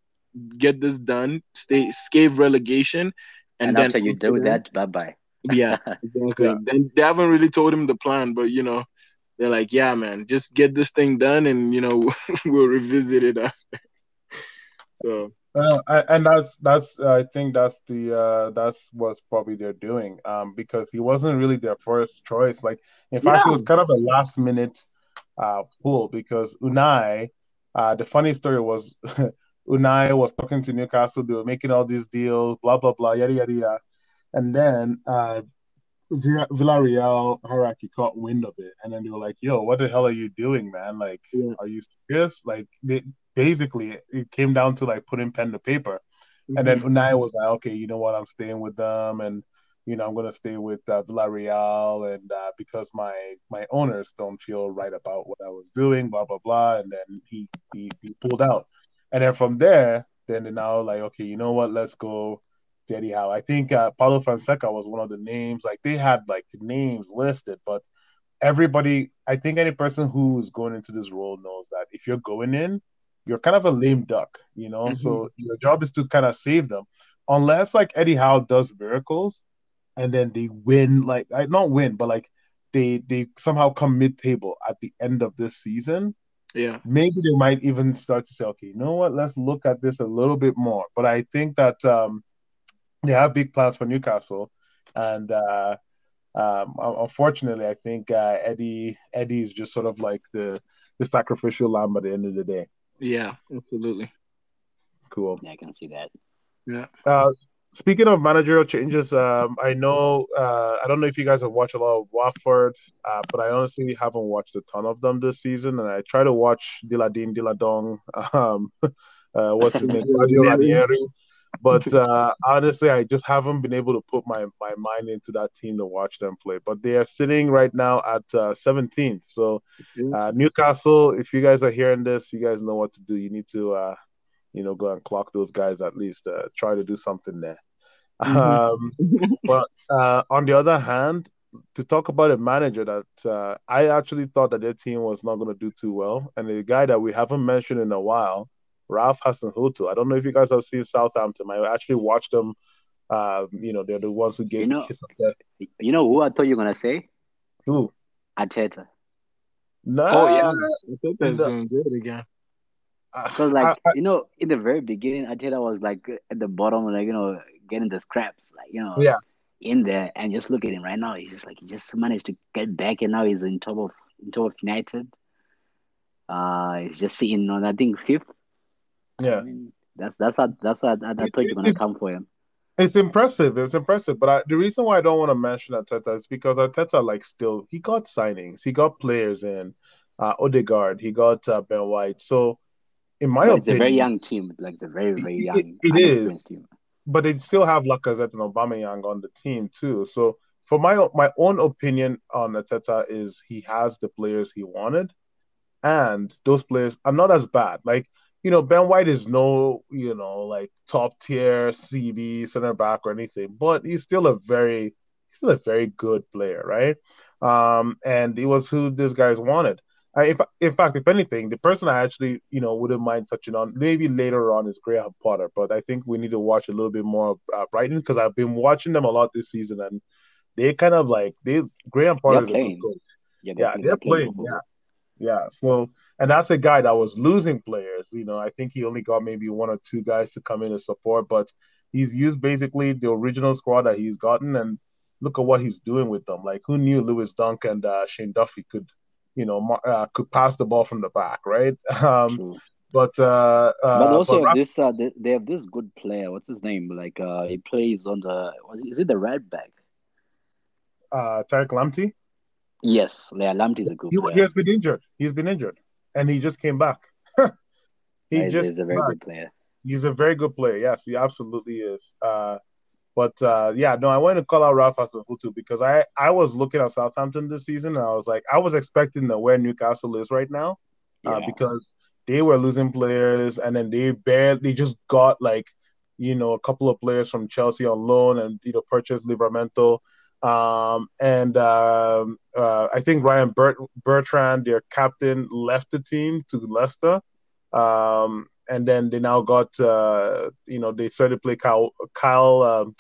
get this done, stay escape relegation, and, and then after you do that, bye bye. yeah, exactly. Yeah. And they haven't really told him the plan, but you know, they're like, yeah, man, just get this thing done, and you know, we'll revisit it after. so. Well, and that's that's I think that's the uh that's what's probably they're doing um because he wasn't really their first choice like in fact it was kind of a last minute uh pull because Unai uh the funny story was Unai was talking to Newcastle. They were making all these deals, blah blah blah, yada yada yada. And then uh, Villarreal hierarchy caught wind of it, and then they were like, "Yo, what the hell are you doing, man? Like, yeah. are you serious?" Like, they, basically, it came down to like putting pen to paper. Mm-hmm. And then mm-hmm. Unai was like, "Okay, you know what? I'm staying with them, and you know I'm gonna stay with uh, Villarreal, and uh, because my my owners don't feel right about what I was doing, blah blah blah." And then he he, he pulled out. And then from there, then they're now like, okay, you know what? Let's go Eddie Howe. I think uh, Paulo Fonseca was one of the names. Like they had like names listed, but everybody, I think any person who's going into this role knows that if you're going in, you're kind of a lame duck, you know. Mm-hmm. So your job is to kind of save them, unless like Eddie Howe does miracles, and then they win. Like I not win, but like they they somehow come mid table at the end of this season yeah. Maybe they might even start to say, okay, you know what? Let's look at this a little bit more. But I think that um, they have big plans for Newcastle, and uh, um, unfortunately, I think uh, Eddie Eddie is just sort of like the the sacrificial lamb at the end of the day. Yeah, absolutely. cool. Yeah, I can see that. Yeah. Uh, speaking of managerial changes, um, I know uh, I don't know if you guys have watched a lot of Watford, uh, but I honestly haven't watched a ton of them this season, and I try to watch Diladin Diladong. Um, uh, what's his name? Ranieri. But uh, honestly, I just haven't been able to put my, my mind into that team to watch them play. But they are sitting right now at uh, 17th. So uh, Newcastle, if you guys are hearing this, you guys know what to do. You need to, uh, you know, go and clock those guys at least. Uh, try to do something there. Mm-hmm. Um, but uh, on the other hand, to talk about a manager that uh, I actually thought that their team was not going to do too well, and a guy that we haven't mentioned in a while, Ralph Hasenhüttl. I don't know if you guys have seen Southampton. I actually watched them. Uh, you know, they're the ones who gave. You know, you know who I thought you were gonna say? Who? Arteta. No. Oh yeah, Arteta's doing good again. Because like I, I, you know, in the very beginning, Arteta was like at the bottom, like you know, getting the scraps, like you know, yeah, in there. And just look at him right now; he's just like he just managed to get back, and now he's in top of in top of United. Uh, he's just sitting on I think fifth yeah, I mean, that's that's how that's how I, I thought you're gonna come for him. It's impressive. It's impressive. But I, the reason why I don't want to mention Arteta is because Arteta, like, still he got signings, he got players in, uh, Odegaard, he got uh, Ben White. So, in my opinion, it's a very young team. Like it's a very very young, it, it is. team. But they still have Lacazette and Aubameyang on the team too. So, for my my own opinion on Arteta is he has the players he wanted, and those players are not as bad. Like you know, Ben White is no, you know, like top tier CB center back or anything, but he's still a very, he's still a very good player, right? Um, and it was who these guys wanted. I, if, in fact, if anything, the person I actually, you know, wouldn't mind touching on maybe later on is Graham Potter, but I think we need to watch a little bit more of uh, Brighton because I've been watching them a lot this season, and they kind of like they Graham Potter is a good coach. Yeah, they're, yeah, they're playing. playing yeah, yeah. So and that's a guy that was losing players. You know, I think he only got maybe one or two guys to come in and support, but he's used basically the original squad that he's gotten, and look at what he's doing with them. Like, who knew Lewis Dunk and uh, Shane Duffy could, you know, uh, could pass the ball from the back, right? Um, but uh, uh, but also but this uh, they, they have this good player. What's his name? Like uh, he plays on the is it the right back? Uh, Tariq Lamptey. Yes, yeah, Lamptey is a good he, player. He has been injured. He's been injured and he just came back. he just he's a very back. good player. He's a very good player. Yes, he absolutely is. Uh, but uh, yeah, no, I wanted to call out Ralph Hasenhüttl because I I was looking at Southampton this season and I was like I was expecting to where Newcastle is right now, uh, yeah. because they were losing players and then they barely they just got like you know a couple of players from Chelsea on loan and you know purchased Livramento um, and um, uh, I think Ryan Bert- Bertrand, their captain, left the team to Leicester. Um, and then they now got, uh, you know, they started to play Kyle. Kyle um,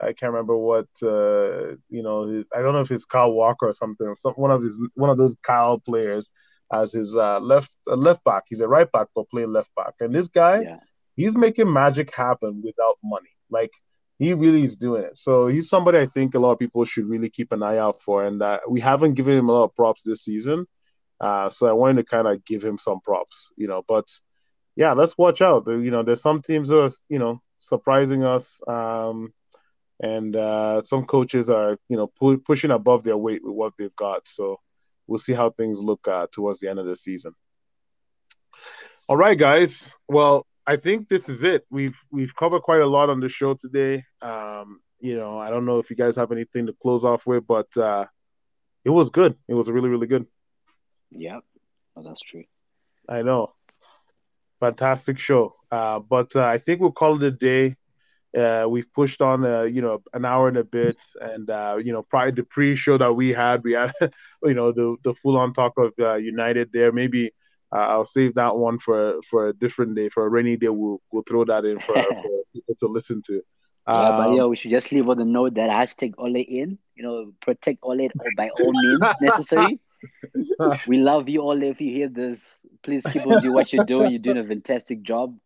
I can't remember what, uh, you know, I don't know if it's Kyle Walker or something. Some, one of his, one of those Kyle players as his uh, left uh, left back. He's a right back, but playing left back. And this guy, yeah. he's making magic happen without money. Like he really is doing it. So he's somebody I think a lot of people should really keep an eye out for. And uh, we haven't given him a lot of props this season. Uh, so I wanted to kind of give him some props, you know. But yeah, let's watch out. You know, there's some teams that are, you know, surprising us. Um, and uh, some coaches are, you know, pu- pushing above their weight with what they've got. So we'll see how things look uh, towards the end of the season. All right, guys. Well, I think this is it. We've we've covered quite a lot on the show today. Um, you know, I don't know if you guys have anything to close off with, but uh, it was good. It was really really good. Yep, well, that's true. I know. Fantastic show. Uh, but uh, I think we'll call it a day. Uh, we've pushed on, uh, you know, an hour and a bit, and uh, you know, prior the pre-show that we had, we had, you know, the the full-on talk of uh, United there. Maybe I'll save that one for for a different day. For a rainy day, we'll we'll throw that in for, for people to listen to. Um, yeah, but yeah, we should just leave on the note that hashtag Ole in. You know, protect Ole by all means necessary. we love you, Ole. If you hear this, please keep on doing what you're doing. You're doing a fantastic job.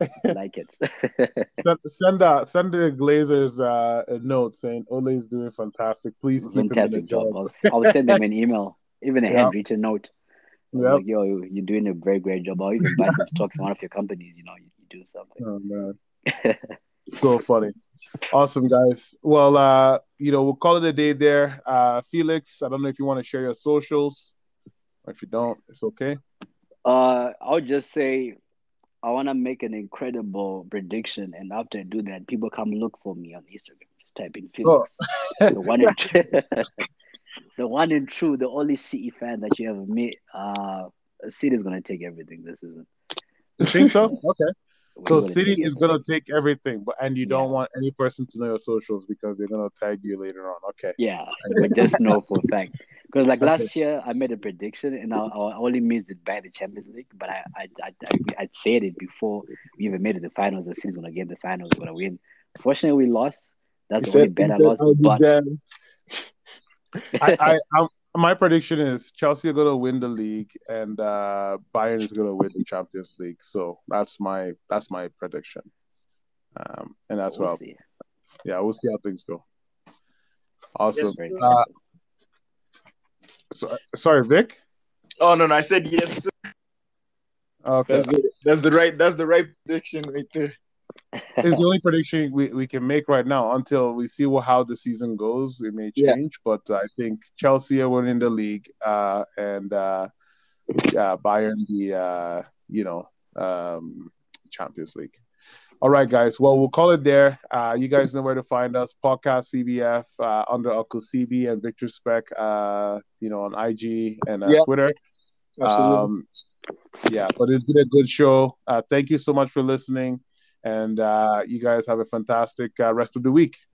I like it. send send, uh, send the Glazers uh, a note saying Ole is doing fantastic. Please keep fantastic job. I'll, I'll, send them an email, even a handwritten note. Yep. Like, yo, you're doing a very great job. I'll even you to talk to one of your companies. You know, you're do something. Oh man, so funny. Awesome, guys. Well, uh, you know, we'll call it a day there. Uh, Felix, I don't know if you want to share your socials. Or if you don't, it's okay. Uh, I'll just say I want to make an incredible prediction, and after I do that, people come look for me on Instagram. Just type in Felix, oh. the one in the one in true, the only City fan that you ever met. Uh, City is gonna take everything this season. You think so? Okay. So City is gonna take everything, but and you yeah. don't want any person to know your socials because they're gonna tag you later on. Okay. Yeah, but just know for a fact. Because like last year, I made a prediction and I, I only missed it by the Champions League, but I I, I I I said it before we even made it the finals. The City's gonna get the finals, gonna win. Fortunately, we lost. That's the only bet I lost. But I, I, I'm, my prediction is Chelsea are going to win the league and uh, Bayern is going to win the Champions League. So that's my that's my prediction. Um, and that's we'll what I'll, yeah, we'll see how things go. Awesome. Yes, uh, so, sorry, Vic. Oh no, no, I said yes. Okay, that's the, that's the right that's the right prediction right there it's the only prediction we, we can make right now until we see what, how the season goes. It may change, yeah. but I think Chelsea are winning the league, uh, and uh, yeah, Bayern the uh, you know um, Champions League. All right, guys. Well, we'll call it there. Uh, you guys know where to find us. Podcast CBF uh, under Uncle CB and Victor Speck. Uh, you know on IG and uh, yeah. Twitter. Absolutely. Um, yeah, but it's been a good show. Uh, thank you so much for listening. And uh, you guys have a fantastic uh, rest of the week.